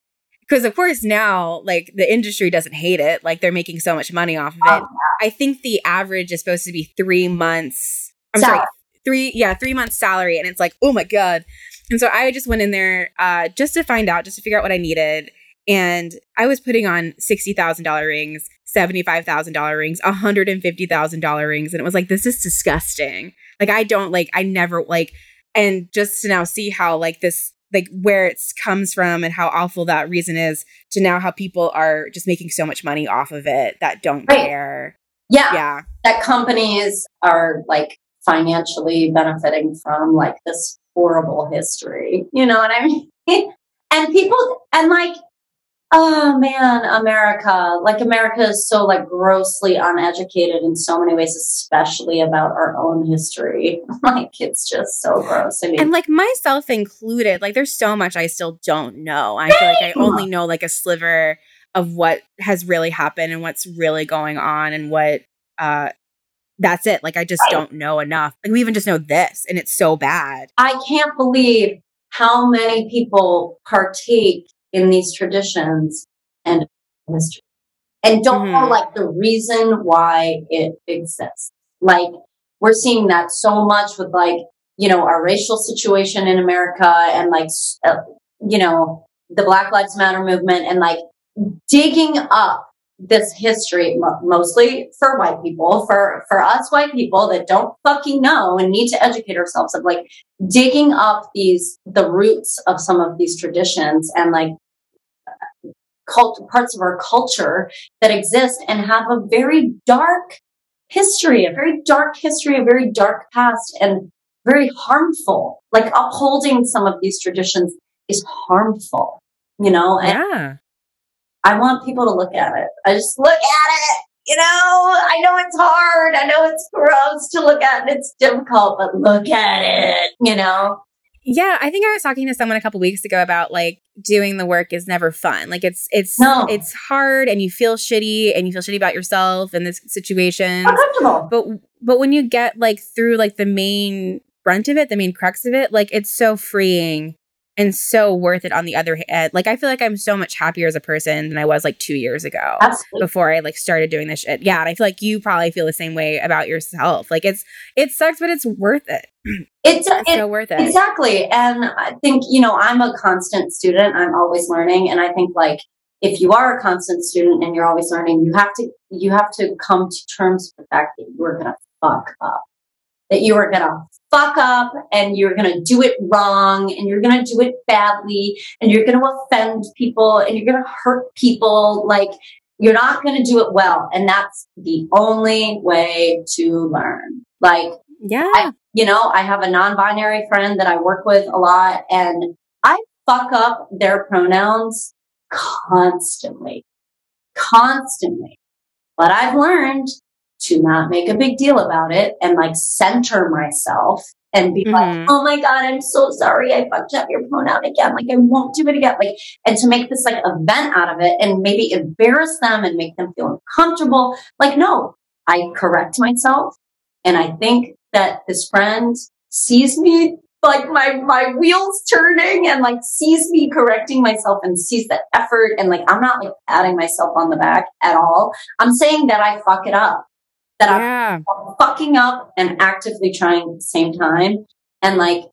Speaker 2: because of course now, like the industry doesn't hate it. Like they're making so much money off of it. Oh, yeah. I think the average is supposed to be three months. I'm Salary. sorry, three, yeah, three months salary. And it's like, oh my God. And so I just went in there uh, just to find out, just to figure out what I needed. And I was putting on $60,000 rings, $75,000 rings, $150,000 rings. And it was like, this is disgusting. Like, I don't like, I never like, and just to now see how like this, like where it comes from and how awful that reason is to now how people are just making so much money off of it that don't right. care.
Speaker 3: Yeah. Yeah. That companies are like financially benefiting from like this horrible history. You know what I mean? and people, and like, oh man, America, like America is so like grossly uneducated in so many ways, especially about our own history. like it's just so gross. I mean,
Speaker 2: and like myself included, like there's so much I still don't know. I feel like I only know like a sliver of what has really happened and what's really going on and what uh that's it. Like I just don't know enough. Like we even just know this and it's so bad.
Speaker 3: I can't believe how many people partake in these traditions and history and don't mm-hmm. know like the reason why it exists. Like we're seeing that so much with like you know, our racial situation in America and like, uh, you know, the Black Lives Matter movement and like digging up this history mostly for white people for for us white people that don't fucking know and need to educate ourselves of like digging up these the roots of some of these traditions and like cult parts of our culture that exist and have a very dark history a very dark history a very dark past and very harmful like upholding some of these traditions is harmful you know
Speaker 2: and yeah
Speaker 3: I want people to look at it. I just look at it. You know, I know it's hard. I know it's gross to look at and it's difficult, but look at it, you know?
Speaker 2: Yeah, I think I was talking to someone a couple weeks ago about like doing the work is never fun. Like it's it's no. it's hard and you feel shitty and you feel shitty about yourself in this situation. But but when you get like through like the main brunt of it, the main crux of it, like it's so freeing and so worth it on the other hand. Like I feel like I'm so much happier as a person than I was like two years ago Absolutely. before I like started doing this shit. Yeah. And I feel like you probably feel the same way about yourself. Like it's it sucks, but it's worth it.
Speaker 3: It's, it's it, so worth it. Exactly. And I think, you know, I'm a constant student. I'm always learning. And I think like if you are a constant student and you're always learning, you have to you have to come to terms with the fact that you're gonna fuck up that you are going to fuck up and you're going to do it wrong and you're going to do it badly and you're going to offend people and you're going to hurt people. Like you're not going to do it well. And that's the only way to learn. Like,
Speaker 2: yeah,
Speaker 3: I, you know, I have a non-binary friend that I work with a lot and I fuck up their pronouns constantly, constantly. But I've learned to not make a big deal about it and like center myself and be mm-hmm. like, oh my God, I'm so sorry. I fucked up your pronoun again. Like I won't do it again. Like, and to make this like event out of it and maybe embarrass them and make them feel uncomfortable. Like, no, I correct myself. And I think that this friend sees me like my my wheels turning and like sees me correcting myself and sees the effort and like I'm not like patting myself on the back at all. I'm saying that I fuck it up that yeah. I'm fucking up and actively trying at the same time. And like,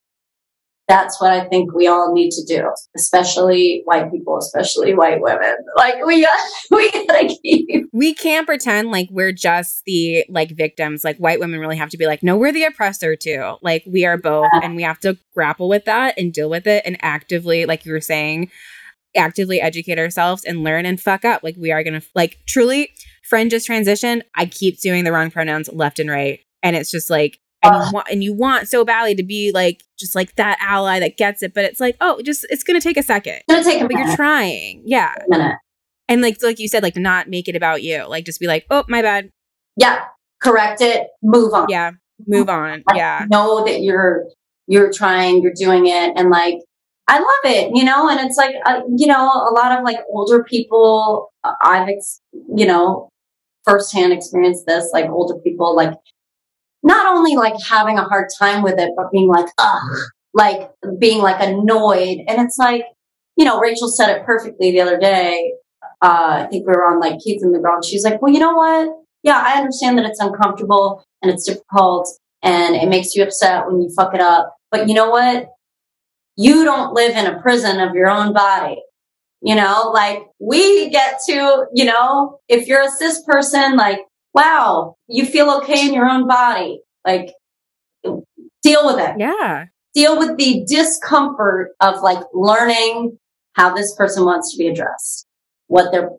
Speaker 3: that's what I think we all need to do, especially white people, especially white women. Like we we gotta keep.
Speaker 2: We can't pretend like we're just the like victims. Like white women really have to be like, no, we're the oppressor too. Like we are both, yeah. and we have to grapple with that and deal with it and actively, like you were saying, actively educate ourselves and learn and fuck up. Like we are gonna like truly friend just transitioned. I keep doing the wrong pronouns left and right. And it's just like and you want and you want so badly to be like just like that ally that gets it, but it's like, oh, just it's gonna take a second.
Speaker 3: It's gonna take a
Speaker 2: but
Speaker 3: minute.
Speaker 2: you're trying. Yeah. And like like you said, like not make it about you. Like just be like, oh, my bad.
Speaker 3: Yeah. Correct it. Move on.
Speaker 2: Yeah. Move on. Yeah.
Speaker 3: Know that you're you're trying, you're doing it, and like I love it, you know, and it's like, uh, you know, a lot of like older people, uh, I've, ex- you know, firsthand experienced this, like older people, like not only like having a hard time with it, but being like, ugh, like being like annoyed. And it's like, you know, Rachel said it perfectly the other day. Uh, I think we were on like Keith in the ground. She's like, well, you know what? Yeah, I understand that it's uncomfortable and it's difficult and it makes you upset when you fuck it up. But you know what? you don't live in a prison of your own body. You know, like we get to, you know, if you're a cis person, like, wow, you feel okay in your own body. Like, deal with it.
Speaker 2: Yeah.
Speaker 3: Deal with the discomfort of like learning how this person wants to be addressed, what their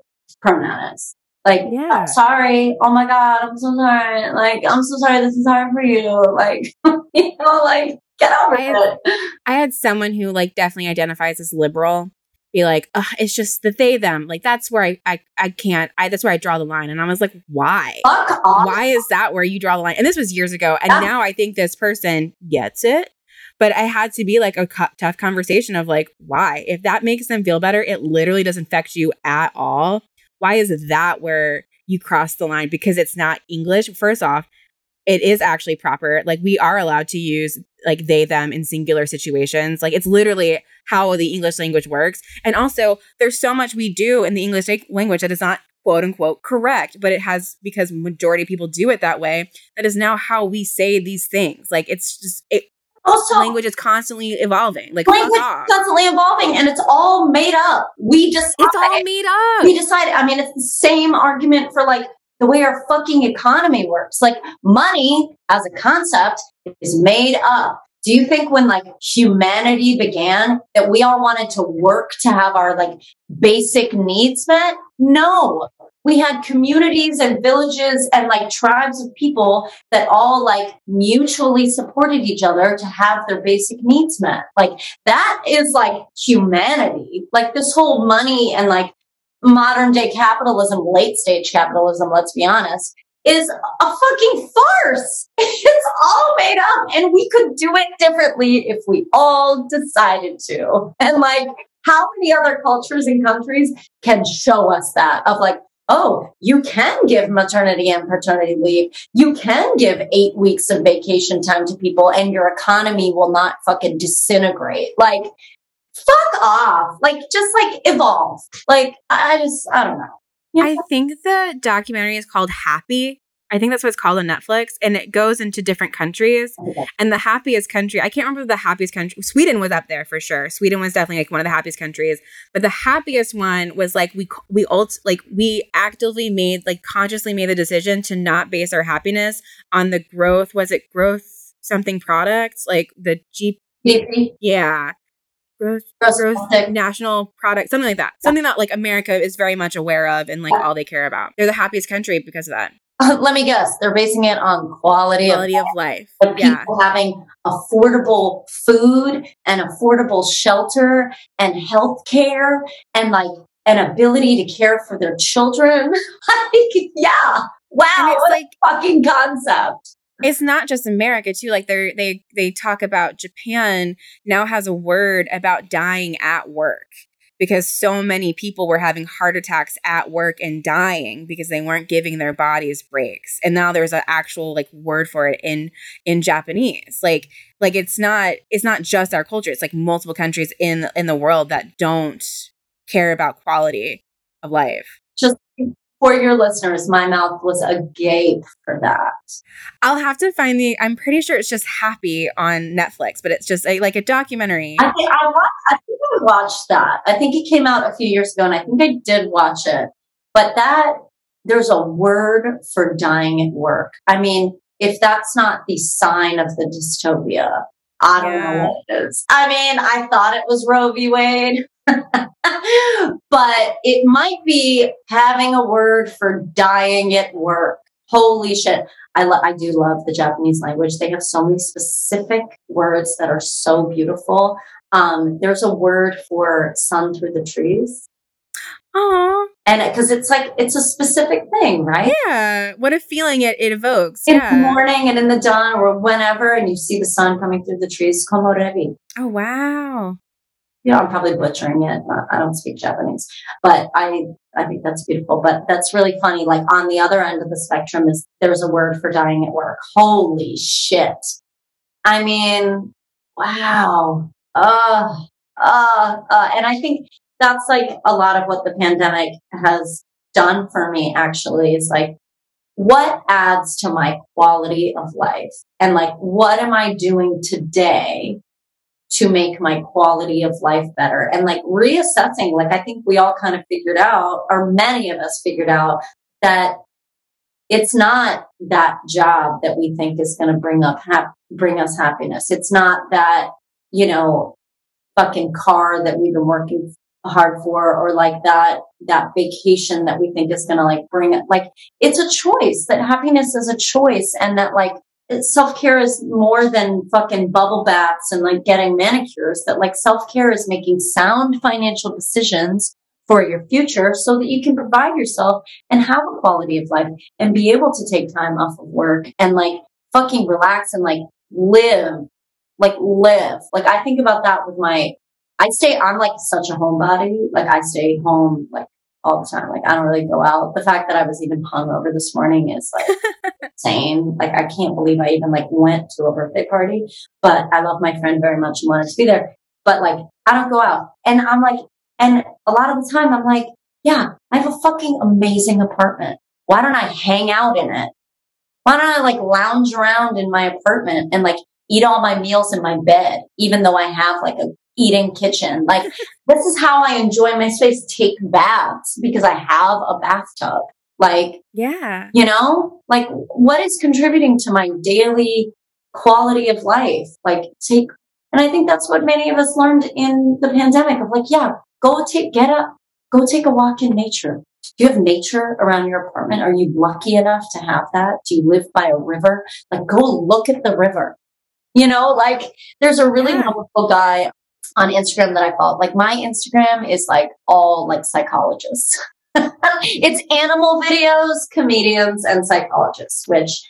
Speaker 3: pronoun is. Like, yeah. sorry. Oh my God. I'm so sorry. Like, I'm so sorry. This is hard for you. Like, you know, like, Get over I had,
Speaker 2: it. I had someone who like definitely identifies as liberal be like, it's just the they them. Like that's where I I I can't. I that's where I draw the line. And I was like, why? Why is that where you draw the line? And this was years ago. And yeah. now I think this person gets it. But I had to be like a tough conversation of like, why? If that makes them feel better, it literally doesn't affect you at all. Why is that where you cross the line? Because it's not English. First off, it is actually proper. Like we are allowed to use like they them in singular situations. Like it's literally how the English language works. And also there's so much we do in the English language that is not quote unquote correct, but it has because majority of people do it that way. That is now how we say these things. Like it's just it
Speaker 3: Also,
Speaker 2: language is constantly evolving. Like
Speaker 3: language is constantly evolving and it's all made up. We just
Speaker 2: It's all made up.
Speaker 3: we decided i mean it's the same argument for like the way our fucking economy works. Like money as a concept is made up. Do you think when like humanity began that we all wanted to work to have our like basic needs met? No. We had communities and villages and like tribes of people that all like mutually supported each other to have their basic needs met. Like that is like humanity. Like this whole money and like modern day capitalism, late stage capitalism, let's be honest, is a fucking farce. It's all made up and we could do it differently if we all decided to. And like, how many other cultures and countries can show us that of like, oh, you can give maternity and paternity leave. You can give eight weeks of vacation time to people and your economy will not fucking disintegrate. Like, fuck off. Like, just like evolve. Like, I just, I don't know. Yeah.
Speaker 2: I think the documentary is called Happy. I think that's what it's called on Netflix, and it goes into different countries. Oh and the happiest country, I can't remember the happiest country. Sweden was up there for sure. Sweden was definitely like one of the happiest countries. But the happiest one was like we we ult like we actively made like consciously made the decision to not base our happiness on the growth. Was it growth something products like the?
Speaker 3: Maybe.
Speaker 2: Yeah,
Speaker 3: Gross
Speaker 2: growth
Speaker 3: product.
Speaker 2: national product something like that. Something that like America is very much aware of and like all they care about. They're the happiest country because of that uh,
Speaker 3: Let me guess. They're basing it on quality,
Speaker 2: quality
Speaker 3: of
Speaker 2: of life. Yeah.
Speaker 3: people having affordable food and affordable shelter and health care and like an ability to care for their children. like, yeah. Wow.
Speaker 2: And it's
Speaker 3: what
Speaker 2: like
Speaker 3: a fucking concept.
Speaker 2: It's not just America too. Like they they they talk about Japan now has a word about dying at work because so many people were having heart attacks at work and dying because they weren't giving their bodies breaks. And now there's an actual like word for it in in Japanese. Like like it's not it's not just our culture. It's like multiple countries in in the world that don't care about quality of life.
Speaker 3: Just for your listeners, my mouth was agape for that.
Speaker 2: I'll have to find the. I'm pretty sure it's just Happy on Netflix, but it's just a, like a documentary.
Speaker 3: I think I watched, I think I watched that. I think it came out a few years ago and I think I did watch it. But that there's a word for dying at work. I mean, if that's not the sign of the dystopia, I don't
Speaker 2: Yeah.
Speaker 3: know what it is. I mean, I thought it was Roe v. Wade. but it might be having a word for dying at work. Holy shit. I, lo- I do love the Japanese language. They have so many specific words that are so beautiful. Um, there's a word for sun through the trees.
Speaker 2: Oh,
Speaker 3: And because it's like, it's a specific thing, right?
Speaker 2: yeah. What a feeling it, it evokes.
Speaker 3: In the morning and in the dawn or whenever, and you see the sun coming through the trees. Komorebi.
Speaker 2: Oh, wow.
Speaker 3: Yeah, I'm probably butchering it. I don't speak Japanese, but I I think that's beautiful. But that's really funny. Like on the other end of the spectrum is there's a word for dying at work. Holy shit! I mean, wow. Uh, uh, uh, and I think that's like a lot of what the pandemic has done for me. Actually, is like what adds to my quality of life, and like what am I doing today to make my quality of life better. And like reassessing like i think we all kind of figured out or many of us figured out that it's not that job that we think is going to bring up hap- bring us happiness. It's not that you know fucking car that we've been working hard for or like that that vacation that we think is going to like bring it like it's a choice that happiness is a choice and that like self care is more than fucking bubble baths and like getting manicures. That like self care is making sound financial decisions for your future so that you can provide yourself and have a quality of life and be able to take time off of work and like fucking relax and like live, like live. Like I think about that with my, I stay, I'm like such a homebody. Like I stay home like all the time. Like I don't really go out. The fact that I was even hungover this morning is like insane. Like I can't believe I even like went to a birthday party, but I love my friend very much and wanted to be there. But like I don't go out. And I'm like, and a lot of the time I'm like, yeah, I have a fucking amazing apartment. Why don't I hang out in it? Why don't I like lounge around in my apartment and like eat all my meals in my bed, even though I have like a eating kitchen. Like this is how I enjoy my space. Take baths because I have a bathtub. Like,
Speaker 2: yeah,
Speaker 3: you know, like what is contributing to my daily quality of life? Like take, and I think that's what many of us learned in the pandemic of like, yeah, go take, get up, go take a walk in nature. Do you have nature around your apartment? Are you lucky enough to have that? Do you live by a river? Like go look at the river. You know, like there's a really yeah. wonderful guy on Instagram that I follow. Like my Instagram is like all like psychologists. it's animal videos, comedians, and psychologists, which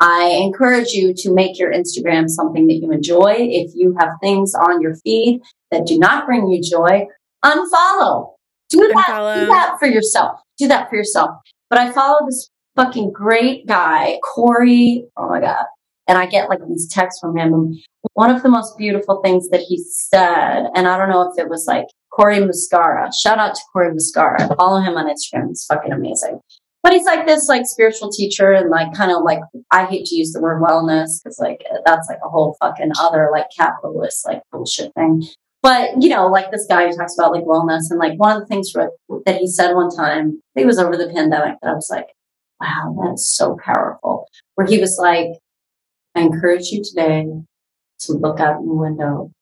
Speaker 3: I encourage you to make your Instagram something that you enjoy. If you have things on your feed that do not bring you joy, unfollow. Do that. Do that for yourself. Do that for yourself. But I follow this fucking great guy, Corey. Oh my God. And I get like these texts from him. One of the most beautiful things that he said, and I don't know if it was like Corey Muscara. Shout out to Corey Muscara. Follow him on Instagram. He's fucking amazing. But he's like this like spiritual teacher and like kind of like I hate to use the word wellness because like that's like a whole fucking other like capitalist like bullshit thing. But you know, like this guy who talks about like wellness and like one of the things that he said one time, it was over the pandemic that I was like, wow, that's so powerful. Where he was like, I encourage you today to look out your window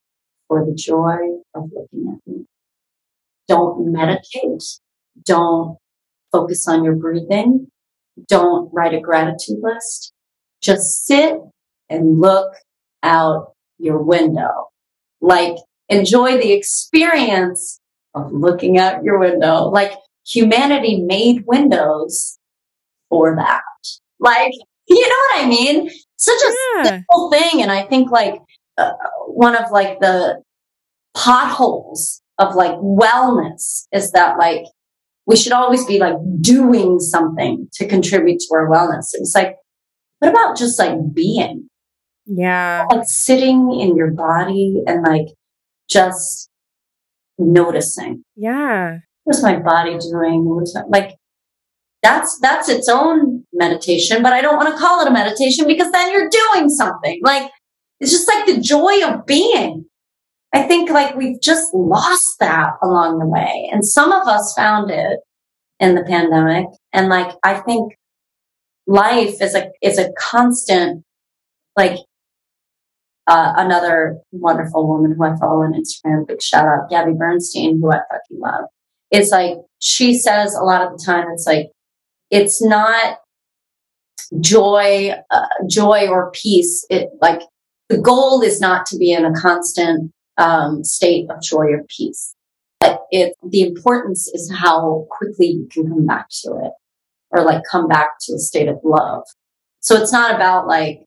Speaker 3: for the joy of looking at me. Don't meditate. Don't focus on your breathing. Don't write a gratitude list. Just sit and look out your window. Like enjoy the experience of looking out your window. Like humanity made windows for that. Like, you know what I mean? Such a yeah. simple thing. And I think like uh, one of like the potholes of like wellness is that like we should always be like doing something to contribute to our wellness. It's like, what about just like being?
Speaker 2: Yeah.
Speaker 3: Like sitting in your body and like just noticing.
Speaker 2: Yeah.
Speaker 3: What's my body doing? What's my, like that's that's its own meditation but i don't want to call it a meditation because then you're doing something like it's just like the joy of being i think like we've just lost that along the way and some of us found it in the pandemic and like i think life is a is a constant like uh, another wonderful woman who I follow on Instagram, big shout out, Gabby Bernstein, who I fucking love. It's like she says a lot of the time, it's like it's not joy, uh, joy or peace. It like the goal is not to be in a constant um, state of joy or peace. But it, the importance is how quickly you can come back to it or like come back to a state of love. So it's not about like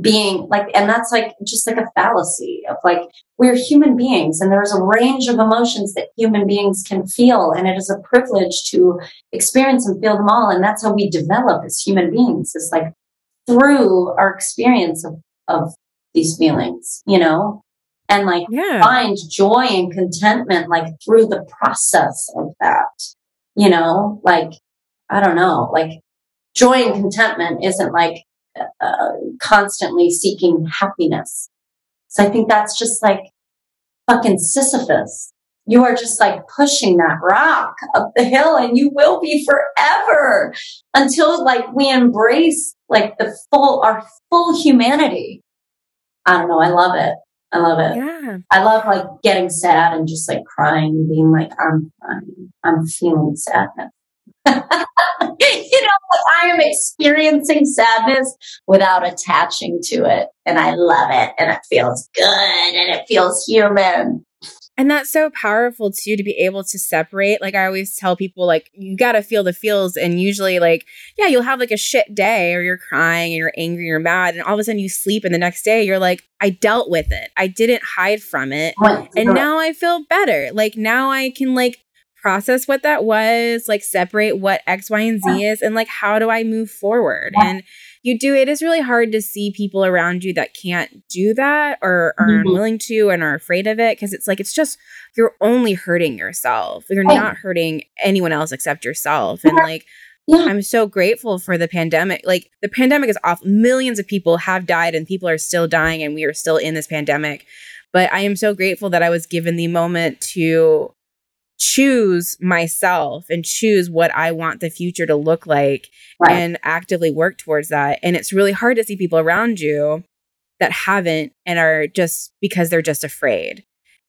Speaker 3: being like, and that's like just like a fallacy of like, we're human beings and there's a range of emotions that human beings can feel. And it is a privilege to experience and feel them all. And that's how we develop as human beings is like through our experience of, of these feelings, you know, and like yeah. find joy and contentment like through the process of that, you know, like, I don't know, like joy and contentment isn't like uh, constantly seeking happiness. So I think that's just like fucking Sisyphus. You are just like pushing that rock up the hill and you will be forever until like we embrace like the full, our full humanity. I don't know. I love it. I love it.
Speaker 2: Yeah.
Speaker 3: I love like getting sad and just like crying and being like, I'm, I'm, I'm feeling sadness. you know, I am experiencing sadness without attaching to it. And I love it. And it feels good and it feels human.
Speaker 2: And that's so powerful too to be able to separate. Like I always tell people, like, you got to feel the feels. And usually, like, yeah, you'll have like a shit day or you're crying and you're angry, you're mad. And all of a sudden you sleep. And the next day you're like, I dealt with it. I didn't hide from it. And now I feel better. Like now I can like process what that was, like separate what X, Y, and Z is, and like how do I move forward? And you do it is really hard to see people around you that can't do that or are mm-hmm. unwilling to and are afraid of it because it's like it's just you're only hurting yourself. You're not hurting anyone else except yourself. And like Yeah. I'm so grateful for the pandemic. Like the pandemic is off. Millions of people have died and people are still dying and we are still in this pandemic. But I am so grateful that I was given the moment to choose myself and choose what I want the future to look like right. and actively work towards that. And it's really hard to see people around you that haven't and are just because they're just afraid.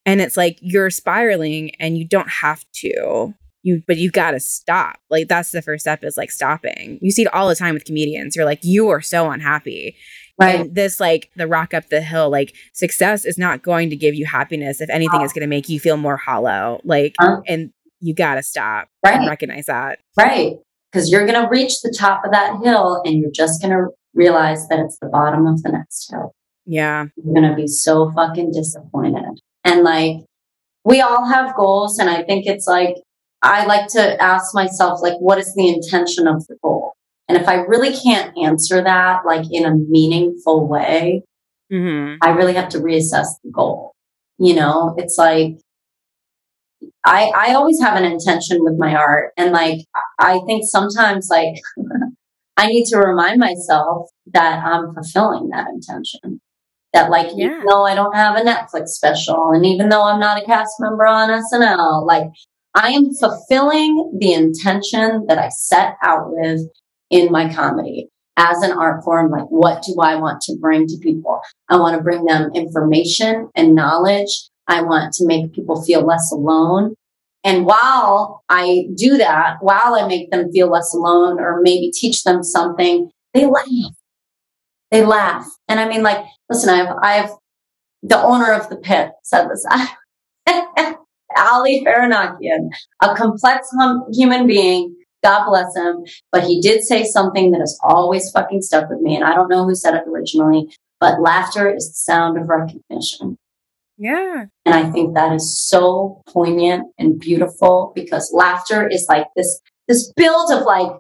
Speaker 2: And it's like you're spiraling and you don't have to. You but you've got to stop. Like that's the first step is like stopping. You see it all the time with comedians. You're like you are so unhappy. Right. And this like the rock up the hill like success is not going to give you happiness. If anything, oh. it's going to make you feel more hollow. Like and you got to stop. Right. recognize that.
Speaker 3: Right. Because you're going to reach the top of that hill and you're just going to realize that it's the bottom of the next hill.
Speaker 2: Yeah.
Speaker 3: You're going to be so fucking disappointed. And like, we all have goals. And I think it's like, I like to ask myself, like, what is the intention of the goal? And if I really can't answer that, like in a meaningful way, mm-hmm. I really have to reassess the goal. You know, it's like, I, I always have an intention with my art. And like, I think sometimes like I need to remind myself that I'm fulfilling that intention. That like, yeah. even though I don't have a Netflix special and even though I'm not a cast member on SNL, like I am fulfilling the intention that I set out with in my comedy as an art form. Like, what do I want to bring to people? I want to bring them information and knowledge. I want to make people feel less alone. And while I do that, while I make them feel less alone or maybe teach them something, they laugh they laugh. And I mean, like, listen, I've, I've, the owner of the pit said this. Ali Farahnakian, a complex hum- human being. God bless him. But he did say something that has always fucking stuck with me. And I don't know who said it originally, but laughter is the sound of recognition.
Speaker 2: Yeah.
Speaker 3: And I think that is so poignant and beautiful because laughter is like this, this build of like,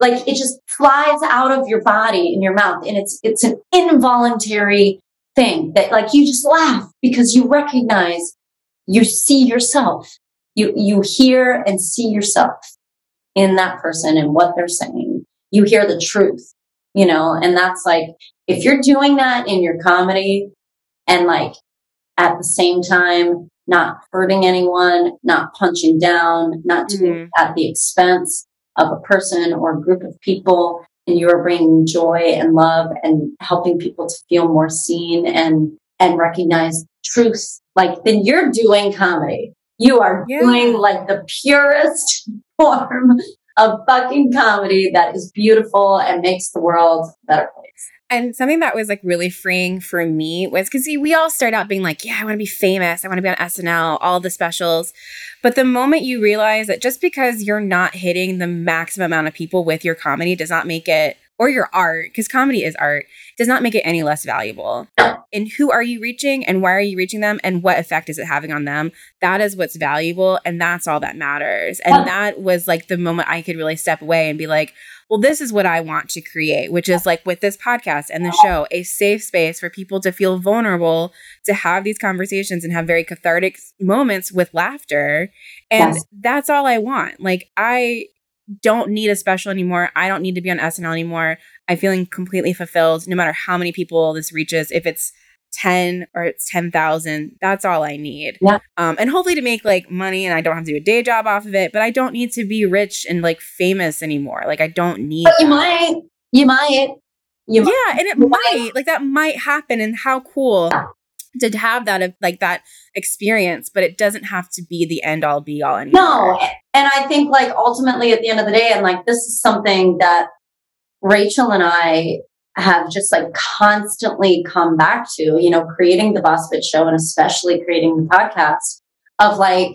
Speaker 3: like it just flies out of your body in your mouth and it's it's an involuntary thing that like you just laugh because you recognize you see yourself you you hear and see yourself in that person and what they're saying you hear the truth you know and that's like if you're doing that in your comedy and like at the same time not hurting anyone not punching down not doing mm-hmm. at the expense of a person or a group of people and you're bringing joy and love and helping people to feel more seen and and recognize truth like then you're doing comedy you are yeah. doing like the purest form of fucking comedy that is beautiful and makes the world a better place
Speaker 2: and something that was like really freeing for me was because we all start out being like, yeah, I want to be famous. I want to be on SNL, all the specials. But the moment you realize that just because you're not hitting the maximum amount of people with your comedy does not make it, or your art, because comedy is art, does not make it any less valuable. And who are you reaching and why are you reaching them and what effect is it having on them? That is what's valuable. And that's all that matters. And that was like the moment I could really step away and be like, well, this is what I want to create, which is like with this podcast and the show, a safe space for people to feel vulnerable, to have these conversations and have very cathartic moments with laughter. And yes. that's all I want. Like, I don't need a special anymore. I don't need to be on SNL anymore. I'm feeling completely fulfilled no matter how many people this reaches. If it's 10 or it's 10,000. That's all I need.
Speaker 3: Yeah.
Speaker 2: Um, and hopefully to make like money and I don't have to do a day job off of it, but I don't need to be rich and like famous anymore. Like I don't need
Speaker 3: But you that. might, you might.
Speaker 2: You yeah, and it might. might. Like that might happen and how cool. To have that like that experience, but it doesn't have to be the end all be all anymore.
Speaker 3: No. And I think like ultimately at the end of the day, and like this is something that Rachel and I have just like constantly come back to, you know, creating the Boss Bitch show and especially creating the podcast of like,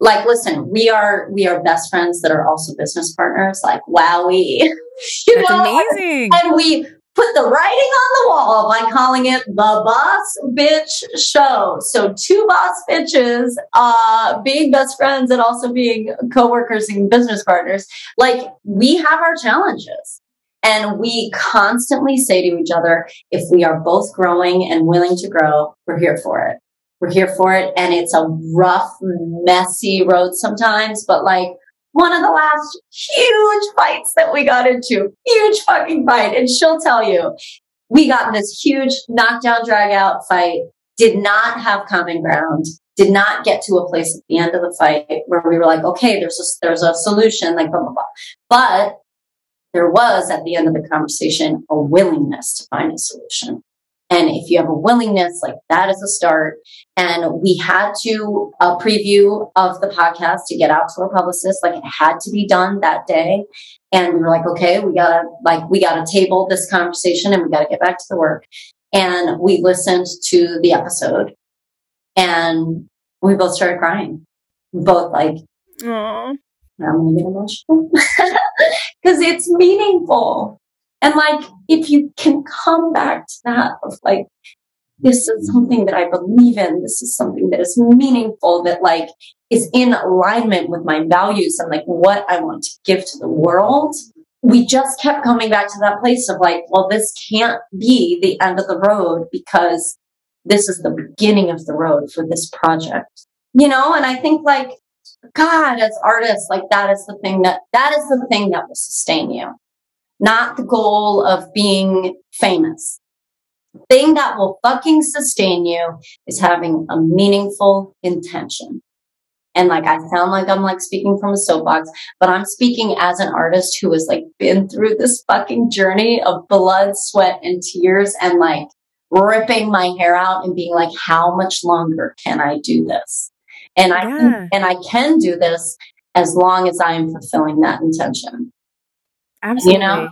Speaker 3: like, listen, we are, we are best friends that are also business partners. Like, wow, we,
Speaker 2: you That's know, amazing.
Speaker 3: And we put the writing on the wall by calling it the Boss Bitch Show. So two boss bitches, uh, being best friends and also being coworkers and business partners. Like we have our challenges. And we constantly say to each other, if we are both growing and willing to grow, we're here for it. We're here for it. And it's a rough, messy road sometimes, but like one of the last huge fights that we got into, huge fucking fight. And she'll tell you, we got in this huge knockdown, drag out fight, did not have common ground, did not get to a place at the end of the fight where we were like, okay, there's a, there's a solution, like blah, blah, blah. But there was at the end of the conversation a willingness to find a solution. And if you have a willingness, like that is a start. And we had to a preview of the podcast to get out to our publicist. Like it had to be done that day. And we were like, okay, we gotta like we gotta table this conversation and we gotta get back to the work. And we listened to the episode and we both started crying. Both like
Speaker 2: Aww.
Speaker 3: I'm gonna get emotional because it's meaningful. And like, if you can come back to that of like, this is something that I believe in. This is something that is meaningful, that like is in alignment with my values and like what I want to give to the world. We just kept coming back to that place of like, well, this can't be the end of the road because this is the beginning of the road for this project. You know, and I think like God, as artists, like that is the thing that, that is the thing that will sustain you. Not the goal of being famous. The thing that will fucking sustain you is having a meaningful intention. And like, I sound like I'm like speaking from a soapbox, but I'm speaking as an artist who has like been through this fucking journey of blood, sweat, and tears and like ripping my hair out and being like, how much longer can I do this? And I yeah. and I can do this as long as I am fulfilling that intention.
Speaker 2: Absolutely.
Speaker 3: You know?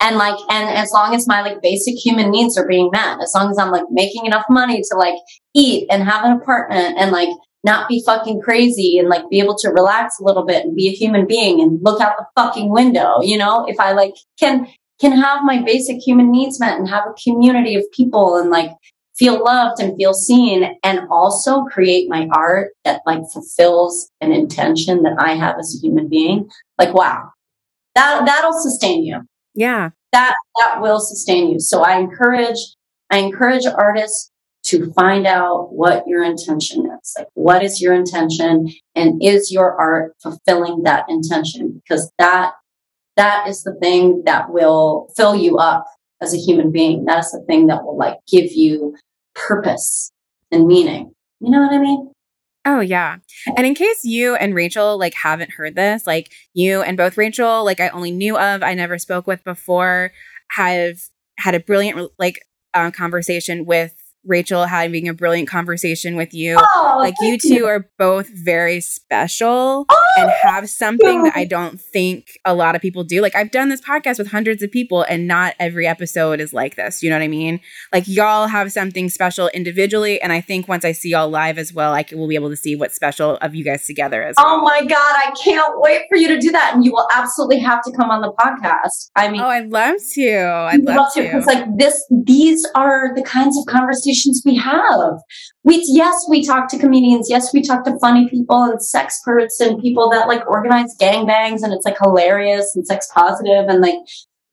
Speaker 3: And like and as long as my like basic human needs are being met, as long as I'm like making enough money to like eat and have an apartment and like not be fucking crazy and like be able to relax a little bit and be a human being and look out the fucking window, you know? If I like can can have my basic human needs met and have a community of people and like feel loved and feel seen and also create my art that like fulfills an intention that I have as a human being. Like, wow, that, that'll sustain you.
Speaker 2: Yeah.
Speaker 3: That, that will sustain you. So I encourage, I encourage artists to find out what your intention is. Like, what is your intention and is your art fulfilling that intention? Because that, that is the thing that will fill you up as a human being. That is the thing that will like give you purpose and meaning. You know what I mean?
Speaker 2: Oh yeah. And in case you and Rachel like haven't heard this, like you and both Rachel, like I only knew of, I never spoke with before, have had a brilliant like uh, conversation with Rachel having a brilliant conversation with you. Oh, like you two you. are both very special oh, and have something that I don't think a lot of people do. Like I've done this podcast with hundreds of people and not every episode is like this. You know what I mean? Like y'all have something special individually and I think once I see y'all live as well, I will be able to see what's special of you guys together as
Speaker 3: oh well. Oh my god, I can't wait for you to do that and you will absolutely have to come on the podcast. I mean
Speaker 2: Oh, I'd love to. I'd love, love to.
Speaker 3: Because like this these are the kinds of conversations conversations we have. We, yes, we talk to comedians. Yes, we talk to funny people and sexperts and people that like organize gangbangs and it's like hilarious and sex positive and like,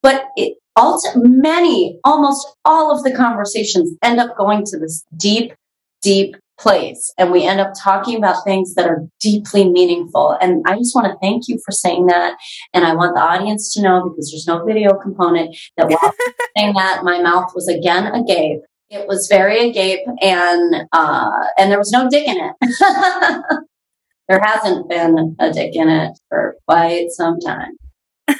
Speaker 3: but it also many, almost all of the conversations end up going to this deep, deep place and we end up talking about things that are deeply meaningful and i just want to thank you for saying that and i want the audience to know because there's no video component that while saying that my mouth was again agape it was very agape and, uh, and there was no dick in it. there hasn't been a dick in it for quite some time.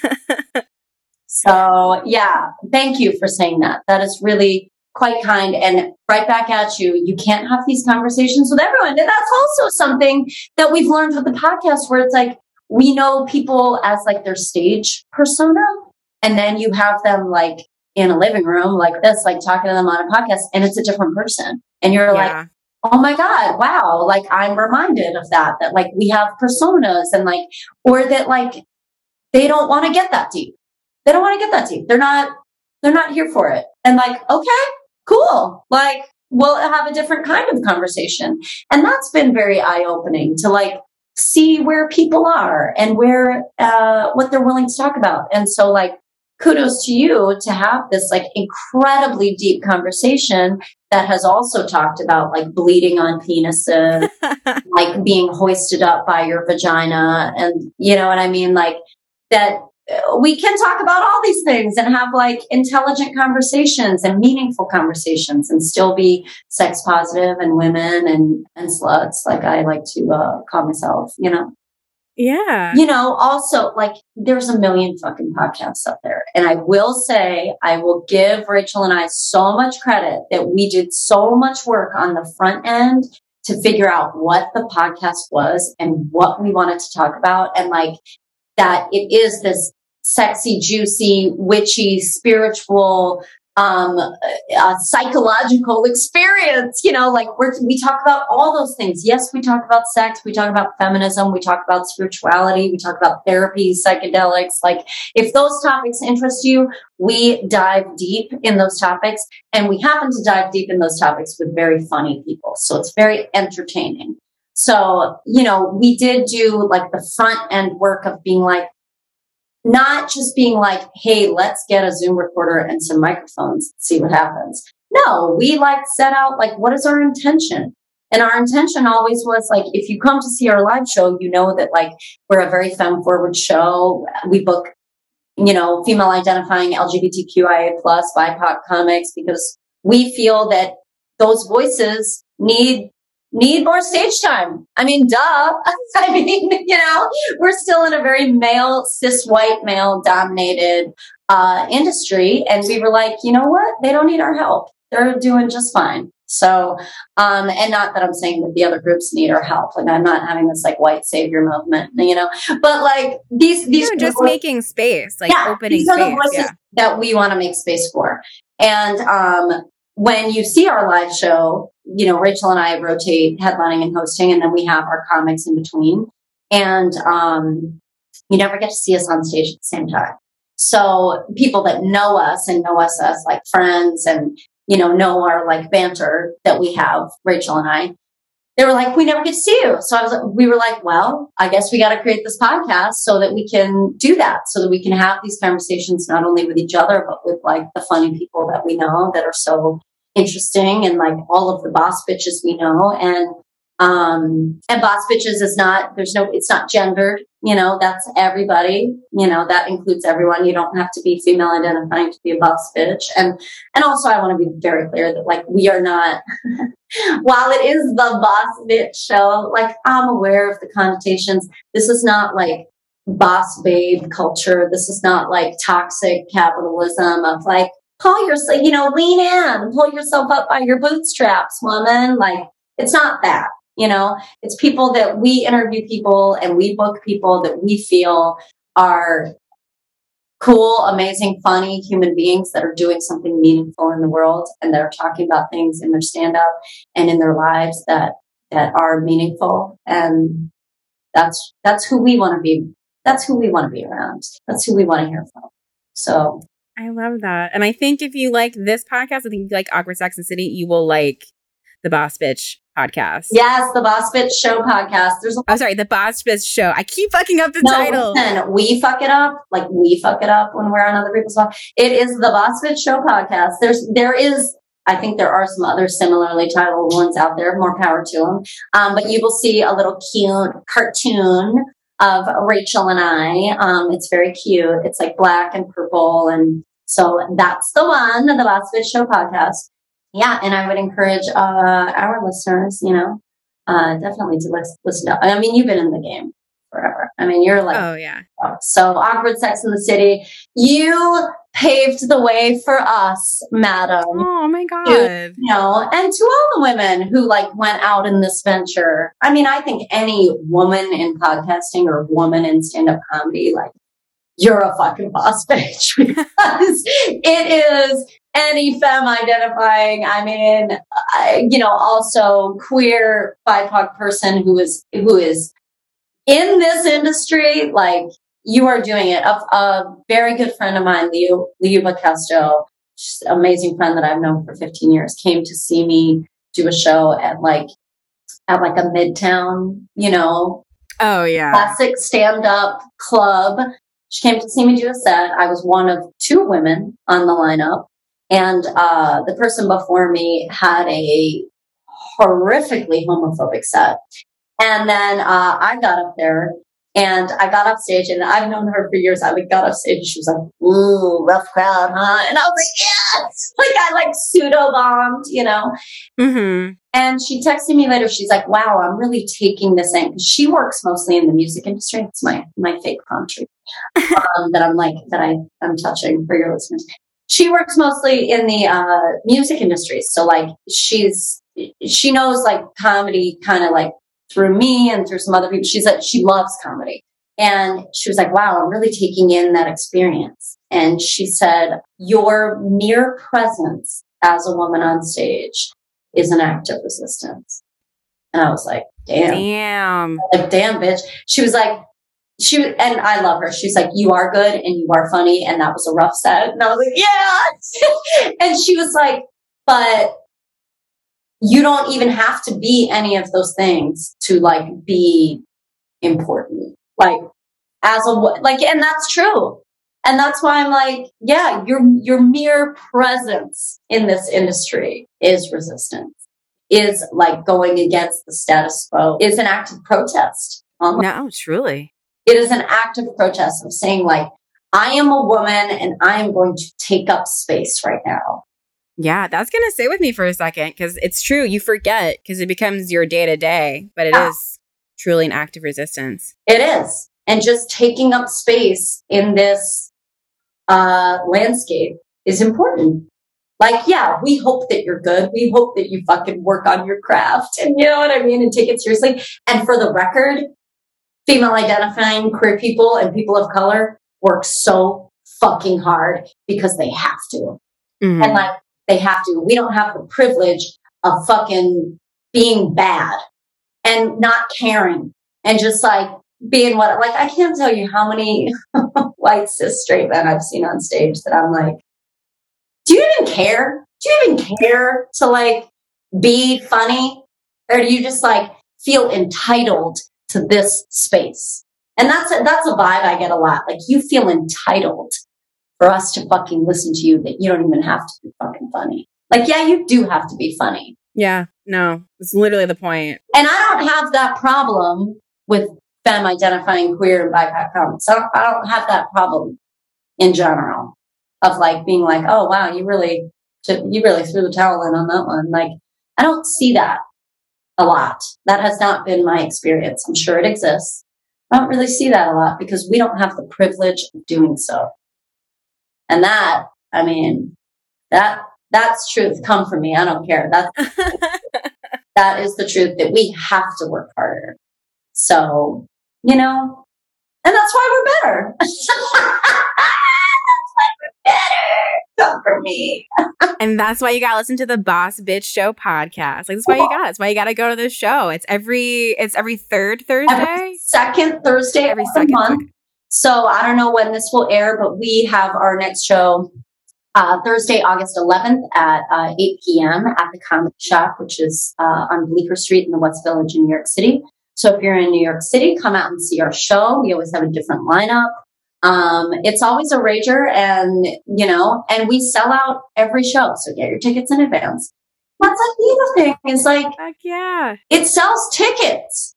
Speaker 3: so yeah, thank you for saying that. That is really quite kind and right back at you. You can't have these conversations with everyone. And that's also something that we've learned with the podcast where it's like, we know people as like their stage persona and then you have them like in a living room like this, like talking to them on a podcast, and it's a different person. And you're yeah. like, oh my God, wow. Like I'm reminded of that, that like we have personas and like, or that like they don't want to get that deep. They don't want to get that deep. They're not, they're not here for it. And like, okay, cool. Like we'll have a different kind of conversation. And that's been very eye opening to like see where people are and where, uh, what they're willing to talk about. And so like, kudos to you to have this like incredibly deep conversation that has also talked about like bleeding on penises, like being hoisted up by your vagina. And you know what I mean? Like that uh, we can talk about all these things and have like intelligent conversations and meaningful conversations and still be sex positive and women and, and sluts, like I like to uh, call myself, you know?
Speaker 2: Yeah.
Speaker 3: You know, also like there's a million fucking podcasts out there. And I will say, I will give Rachel and I so much credit that we did so much work on the front end to figure out what the podcast was and what we wanted to talk about. And like that it is this sexy, juicy, witchy, spiritual, um, a psychological experience. You know, like we're, we talk about all those things. Yes, we talk about sex. We talk about feminism. We talk about spirituality. We talk about therapy, psychedelics. Like if those topics interest you, we dive deep in those topics and we happen to dive deep in those topics with very funny people. So it's very entertaining. So, you know, we did do like the front end work of being like, not just being like, hey, let's get a Zoom recorder and some microphones, see what happens. No, we like set out like, what is our intention? And our intention always was like, if you come to see our live show, you know that like we're a very femme forward show. We book, you know, female identifying LGBTQIA plus BIPOC comics because we feel that those voices need need more stage time. I mean, duh. I mean, you know, we're still in a very male, cis white male dominated uh, industry. And we were like, you know what? They don't need our help. They're doing just fine. So, um, and not that I'm saying that the other groups need our help. Like I'm not having this like white savior movement, you know, but like these, these
Speaker 2: You're just making space, like
Speaker 3: yeah,
Speaker 2: opening
Speaker 3: these are
Speaker 2: space.
Speaker 3: the voices
Speaker 2: Yeah.
Speaker 3: that we want to make space for. And, um, when you see our live show, you know, Rachel and I rotate headlining and hosting, and then we have our comics in between. And um, you never get to see us on stage at the same time. So people that know us and know us as like friends and, you know, know our like banter that we have, Rachel and I, they were like, we never get to see you. So I was like, we were like, well, I guess we got to create this podcast so that we can do that, so that we can have these conversations not only with each other, but with like the funny people that we know that are so interesting and like all of the boss bitches we know. And, um, and boss bitches is not, there's no, it's not gendered, you know, that's everybody, you know, that includes everyone. You don't have to be female identifying to be a boss bitch. And, and also I want to be very clear that like we are not, while it is the boss bitch show, like I'm aware of the connotations. This is not like boss babe culture. This is not like toxic capitalism of like, pull yourself, you know, lean in, pull yourself up by your bootstraps, woman. Like it's not that, you know, it's people that we interview people and we book people that we feel are cool, amazing, funny human beings that are doing something meaningful in the world and that are talking about things in their stand up and in their lives that, that are meaningful. And that's, that's who we want to be. That's who we want to be around. That's who we want to hear from. So
Speaker 2: I love that. And I think if you like this podcast, I think you like Awkward Sex and City, you will like the Boss Bitch podcast.
Speaker 3: yes, the Boss Bitch Show podcast. There's a
Speaker 2: Oh, sorry, the Boss Bitch Show. I keep fucking up the
Speaker 3: No,
Speaker 2: title.
Speaker 3: listen, we fuck it up. Like we fuck it up when we're on other people's podcast. It is the Boss Bitch Show podcast. There's, there is, I think there are some other similarly titled ones out there. More power to them. Um, but you will see a little cute cartoon of Rachel and I. Um, it's very cute. It's like black and purple. And so that's the one, the Boss Bitch Show podcast. Yeah. And I would encourage, uh, our listeners, you know, uh, definitely to lis- listen to, I mean, you've been in the game forever. I mean, you're like,
Speaker 2: Oh, yeah.
Speaker 3: so awkward sex in the city. You paved the way for us, madam.
Speaker 2: Oh, my God.
Speaker 3: You know, and to all the women who like went out in this venture. I mean, I think any woman in podcasting or woman in stand-up comedy, like, you're a fucking boss bitch because it is any femme identifying. I mean, you know, also queer BIPOC person who is, who is in this industry, like you are doing it. A, a very good friend of mine, Leo, Leo Bacasto, amazing friend that I've known for 15 years, came to see me do a show at like, at like a midtown, you know,
Speaker 2: Oh, yeah.
Speaker 3: classic stand up club. She came to see me do a set. I was one of two women on the lineup. And uh, the person before me had a horrifically homophobic set. And then uh, I got up there and I got off stage and I've known her for years. I like got off stage and she was like, ooh, rough crowd, huh? And I was like, yes! Like I like pseudo bombed, you know?
Speaker 2: Mm-hmm.
Speaker 3: And she texted me later. She's like, wow, I'm really taking this in. She works mostly in the music industry. It's my, my fake palm tree um, that I'm like, that I, I'm touching for your listeners. She works mostly in the uh, music industry. So like she's, she knows like comedy kind of like through me and through some other people. She's like, she loves comedy. And she was like, wow, I'm really taking in that experience. And she said, your mere presence as a woman on stage is an act of resistance. And I was like, damn.
Speaker 2: Damn.
Speaker 3: Like, damn, bitch. She was like, she, and I love her. She's like, you are good and you are funny. And that was a rough set. And I was like, yeah. and she was like, but you don't even have to be any of those things to like be important. Like as a, like, and that's true. And that's why I'm like, yeah, your, your mere presence in this industry is resistance, is like going against the status quo, is an act of protest.
Speaker 2: No, truly.
Speaker 3: It is an act of protest of saying like, I am a woman and I am going to take up space right now.
Speaker 2: Yeah, that's going to stay with me for a second because it's true. You forget because it becomes your day to day, but it yeah. is truly an act of resistance.
Speaker 3: It is. And just taking up space in this uh, landscape is important. Like, yeah, we hope that you're good. We hope that you fucking work on your craft and you know what I mean? And take it seriously. And for the record, female identifying queer people and people of color work so fucking hard because they have to. Mm-hmm. And like, they have to. We don't have the privilege of fucking being bad and not caring and just like being what, like, I can't tell you how many white cis straight men I've seen on stage that I'm like, do you even care? Do you even care to like be funny? Or do you just like feel entitled to this space? And that's a, that's a vibe I get a lot. Like you feel entitled for us to fucking listen to you that you don't even have to be fucking funny. Like, yeah, you do have to be funny.
Speaker 2: Yeah, no, it's literally the point.
Speaker 3: And I don't have that problem with femme identifying queer and BIPOC comics. I don't, I don't have that problem in general of like being like, oh wow, you really, you really threw the towel in on that one. Like, I don't see that a lot. That has not been my experience. I'm sure it exists. I don't really see that a lot because we don't have the privilege of doing so. And that, I mean, that, that's truth. Come from me. I don't care. That's, that is the truth that we have to work harder. So, you know, and that's why we're better. that's why we're better. Come for me.
Speaker 2: and that's why you gotta listen to the Boss Bitch Show podcast. Like that's why you got. That's why you gotta go to the show. It's every it's every third Thursday,
Speaker 3: every second Thursday every second month. So I don't know when this will air, but we have our next show uh, Thursday, August 11th at uh, 8 p.m. at the Comedy Shop, which is uh, on Bleecker Street in the West Village in New York City. So if you're in New York City, come out and see our show. We always have a different lineup. Um, it's always a rager and, you know, and we sell out every show. So get your tickets in advance. That's like the other thing is like,
Speaker 2: Heck yeah,
Speaker 3: it sells tickets.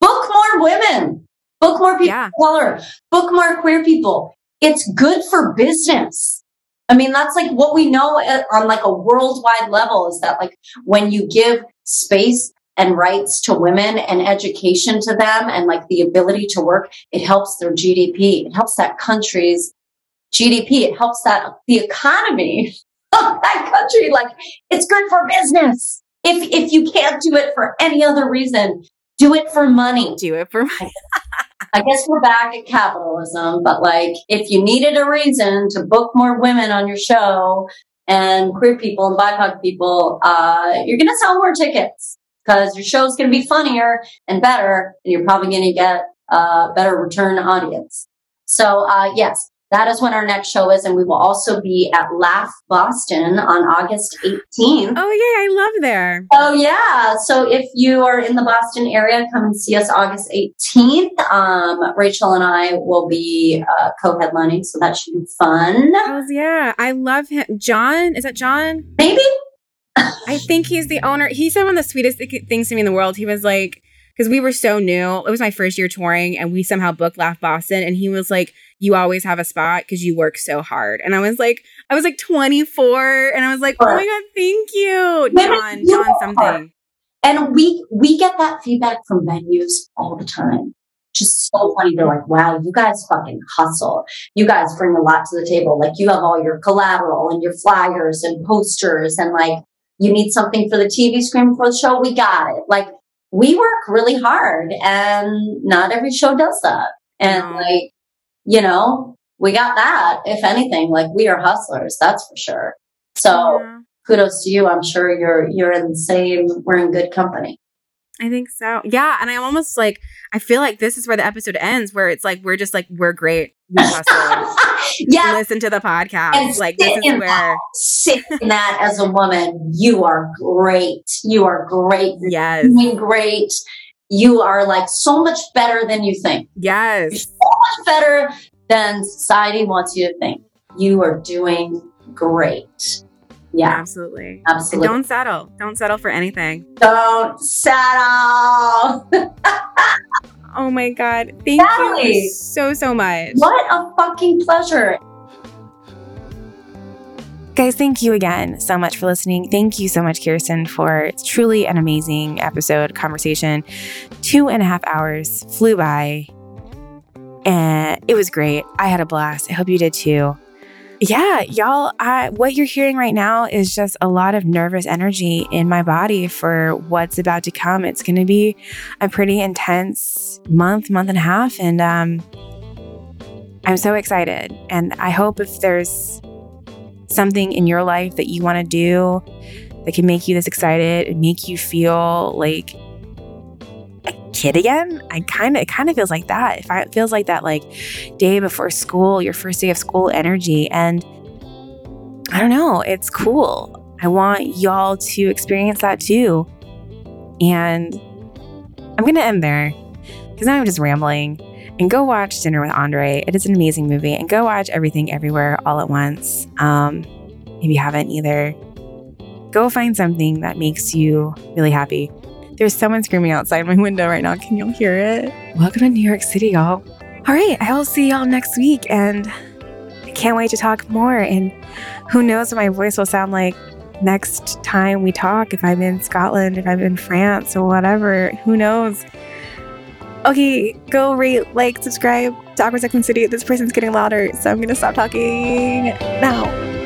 Speaker 3: Book more women. Book more people yeah. of color. Book more queer people. It's good for business. I mean, that's like what we know on like a worldwide level is that like when you give space and rights to women and education to them and like the ability to work, it helps their GDP. It helps that country's GDP. It helps that the economy of that country. Like it's good for business. If, if you can't do it for any other reason, do it for money.
Speaker 2: Do it for money.
Speaker 3: I guess we're back at capitalism, but like if you needed a reason to book more women on your show and queer people and BIPOC people, uh, you're going to sell more tickets because your show's going to be funnier and better and you're probably going to get a better return audience. So, uh, yes, that is when our next show is. And we will also be at Laugh Boston on August 18th.
Speaker 2: Oh, yeah. I love there.
Speaker 3: Oh, yeah. So if you are in the Boston area, come and see us August 18th. Um, Rachel and I will be uh, co headlining. So that should be fun.
Speaker 2: Oh, yeah. I love him. John, is that John?
Speaker 3: Maybe.
Speaker 2: I think he's the owner. He said one of the sweetest things to me in the world. He was like, because we were so new. It was my first year touring, and we somehow booked Laugh Boston. And he was like, "You always have a spot because you work so hard." And I was like, I was like 24, and I was like, "Oh my god, thank you, John, John, something."
Speaker 3: And we we get that feedback from venues all the time. Just so funny. They're like, "Wow, you guys fucking hustle. You guys bring a lot to the table. Like you have all your collateral and your flyers and posters, and like you need something for the TV screen for the show. We got it. Like." we work really hard and not every show does that. And like, you know, we got that. If anything, like we are hustlers, that's for sure. So yeah. kudos to you. I'm sure you're, you're in the same, we're in good company.
Speaker 2: I think so. Yeah. And I'm almost like, I feel like this is where the episode ends, where it's like, we're just like, we're great. We yeah. Listen to the podcast. And like, this is where. That,
Speaker 3: sit in that as a woman. You are great. You are great. You're
Speaker 2: yes.
Speaker 3: Doing great. You are like so much better than you think.
Speaker 2: Yes.
Speaker 3: You're so much better than society wants you to think. You are doing great. Yeah.
Speaker 2: Absolutely.
Speaker 3: Absolutely.
Speaker 2: And don't settle. Don't settle for anything.
Speaker 3: Don't settle.
Speaker 2: oh my God. Thank Sally, you so, so much.
Speaker 3: What a fucking pleasure.
Speaker 2: Guys, thank you again so much for listening. Thank you so much, Kirsten, for truly an amazing episode, conversation. Two and a half hours flew by, and it was great. I had a blast. I hope you did too. Yeah, y'all, I, what you're hearing right now is just a lot of nervous energy in my body for what's about to come. It's going to be a pretty intense month, month and a half. And um, I'm so excited. And I hope if there's something in your life that you want to do that can make you this excited and make you feel like a kid again. I kind of it kind of feels like that. If it feels like that like day before school, your first day of school energy and I don't know, it's cool. I want y'all to experience that too. And I'm going to end there cuz now I'm just rambling. And go watch Dinner with Andre. It is an amazing movie. And go watch Everything Everywhere All at Once. Um, if you haven't either, go find something that makes you really happy. There's someone screaming outside my window right now. Can y'all hear it? Welcome to New York City, y'all. All right, I will see y'all next week, and I can't wait to talk more. And who knows what my voice will sound like next time we talk, if I'm in Scotland, if I'm in France, or whatever. Who knows? Okay, go rate, like, subscribe to Awkward Sex and City. This person's getting louder, so I'm gonna stop talking now.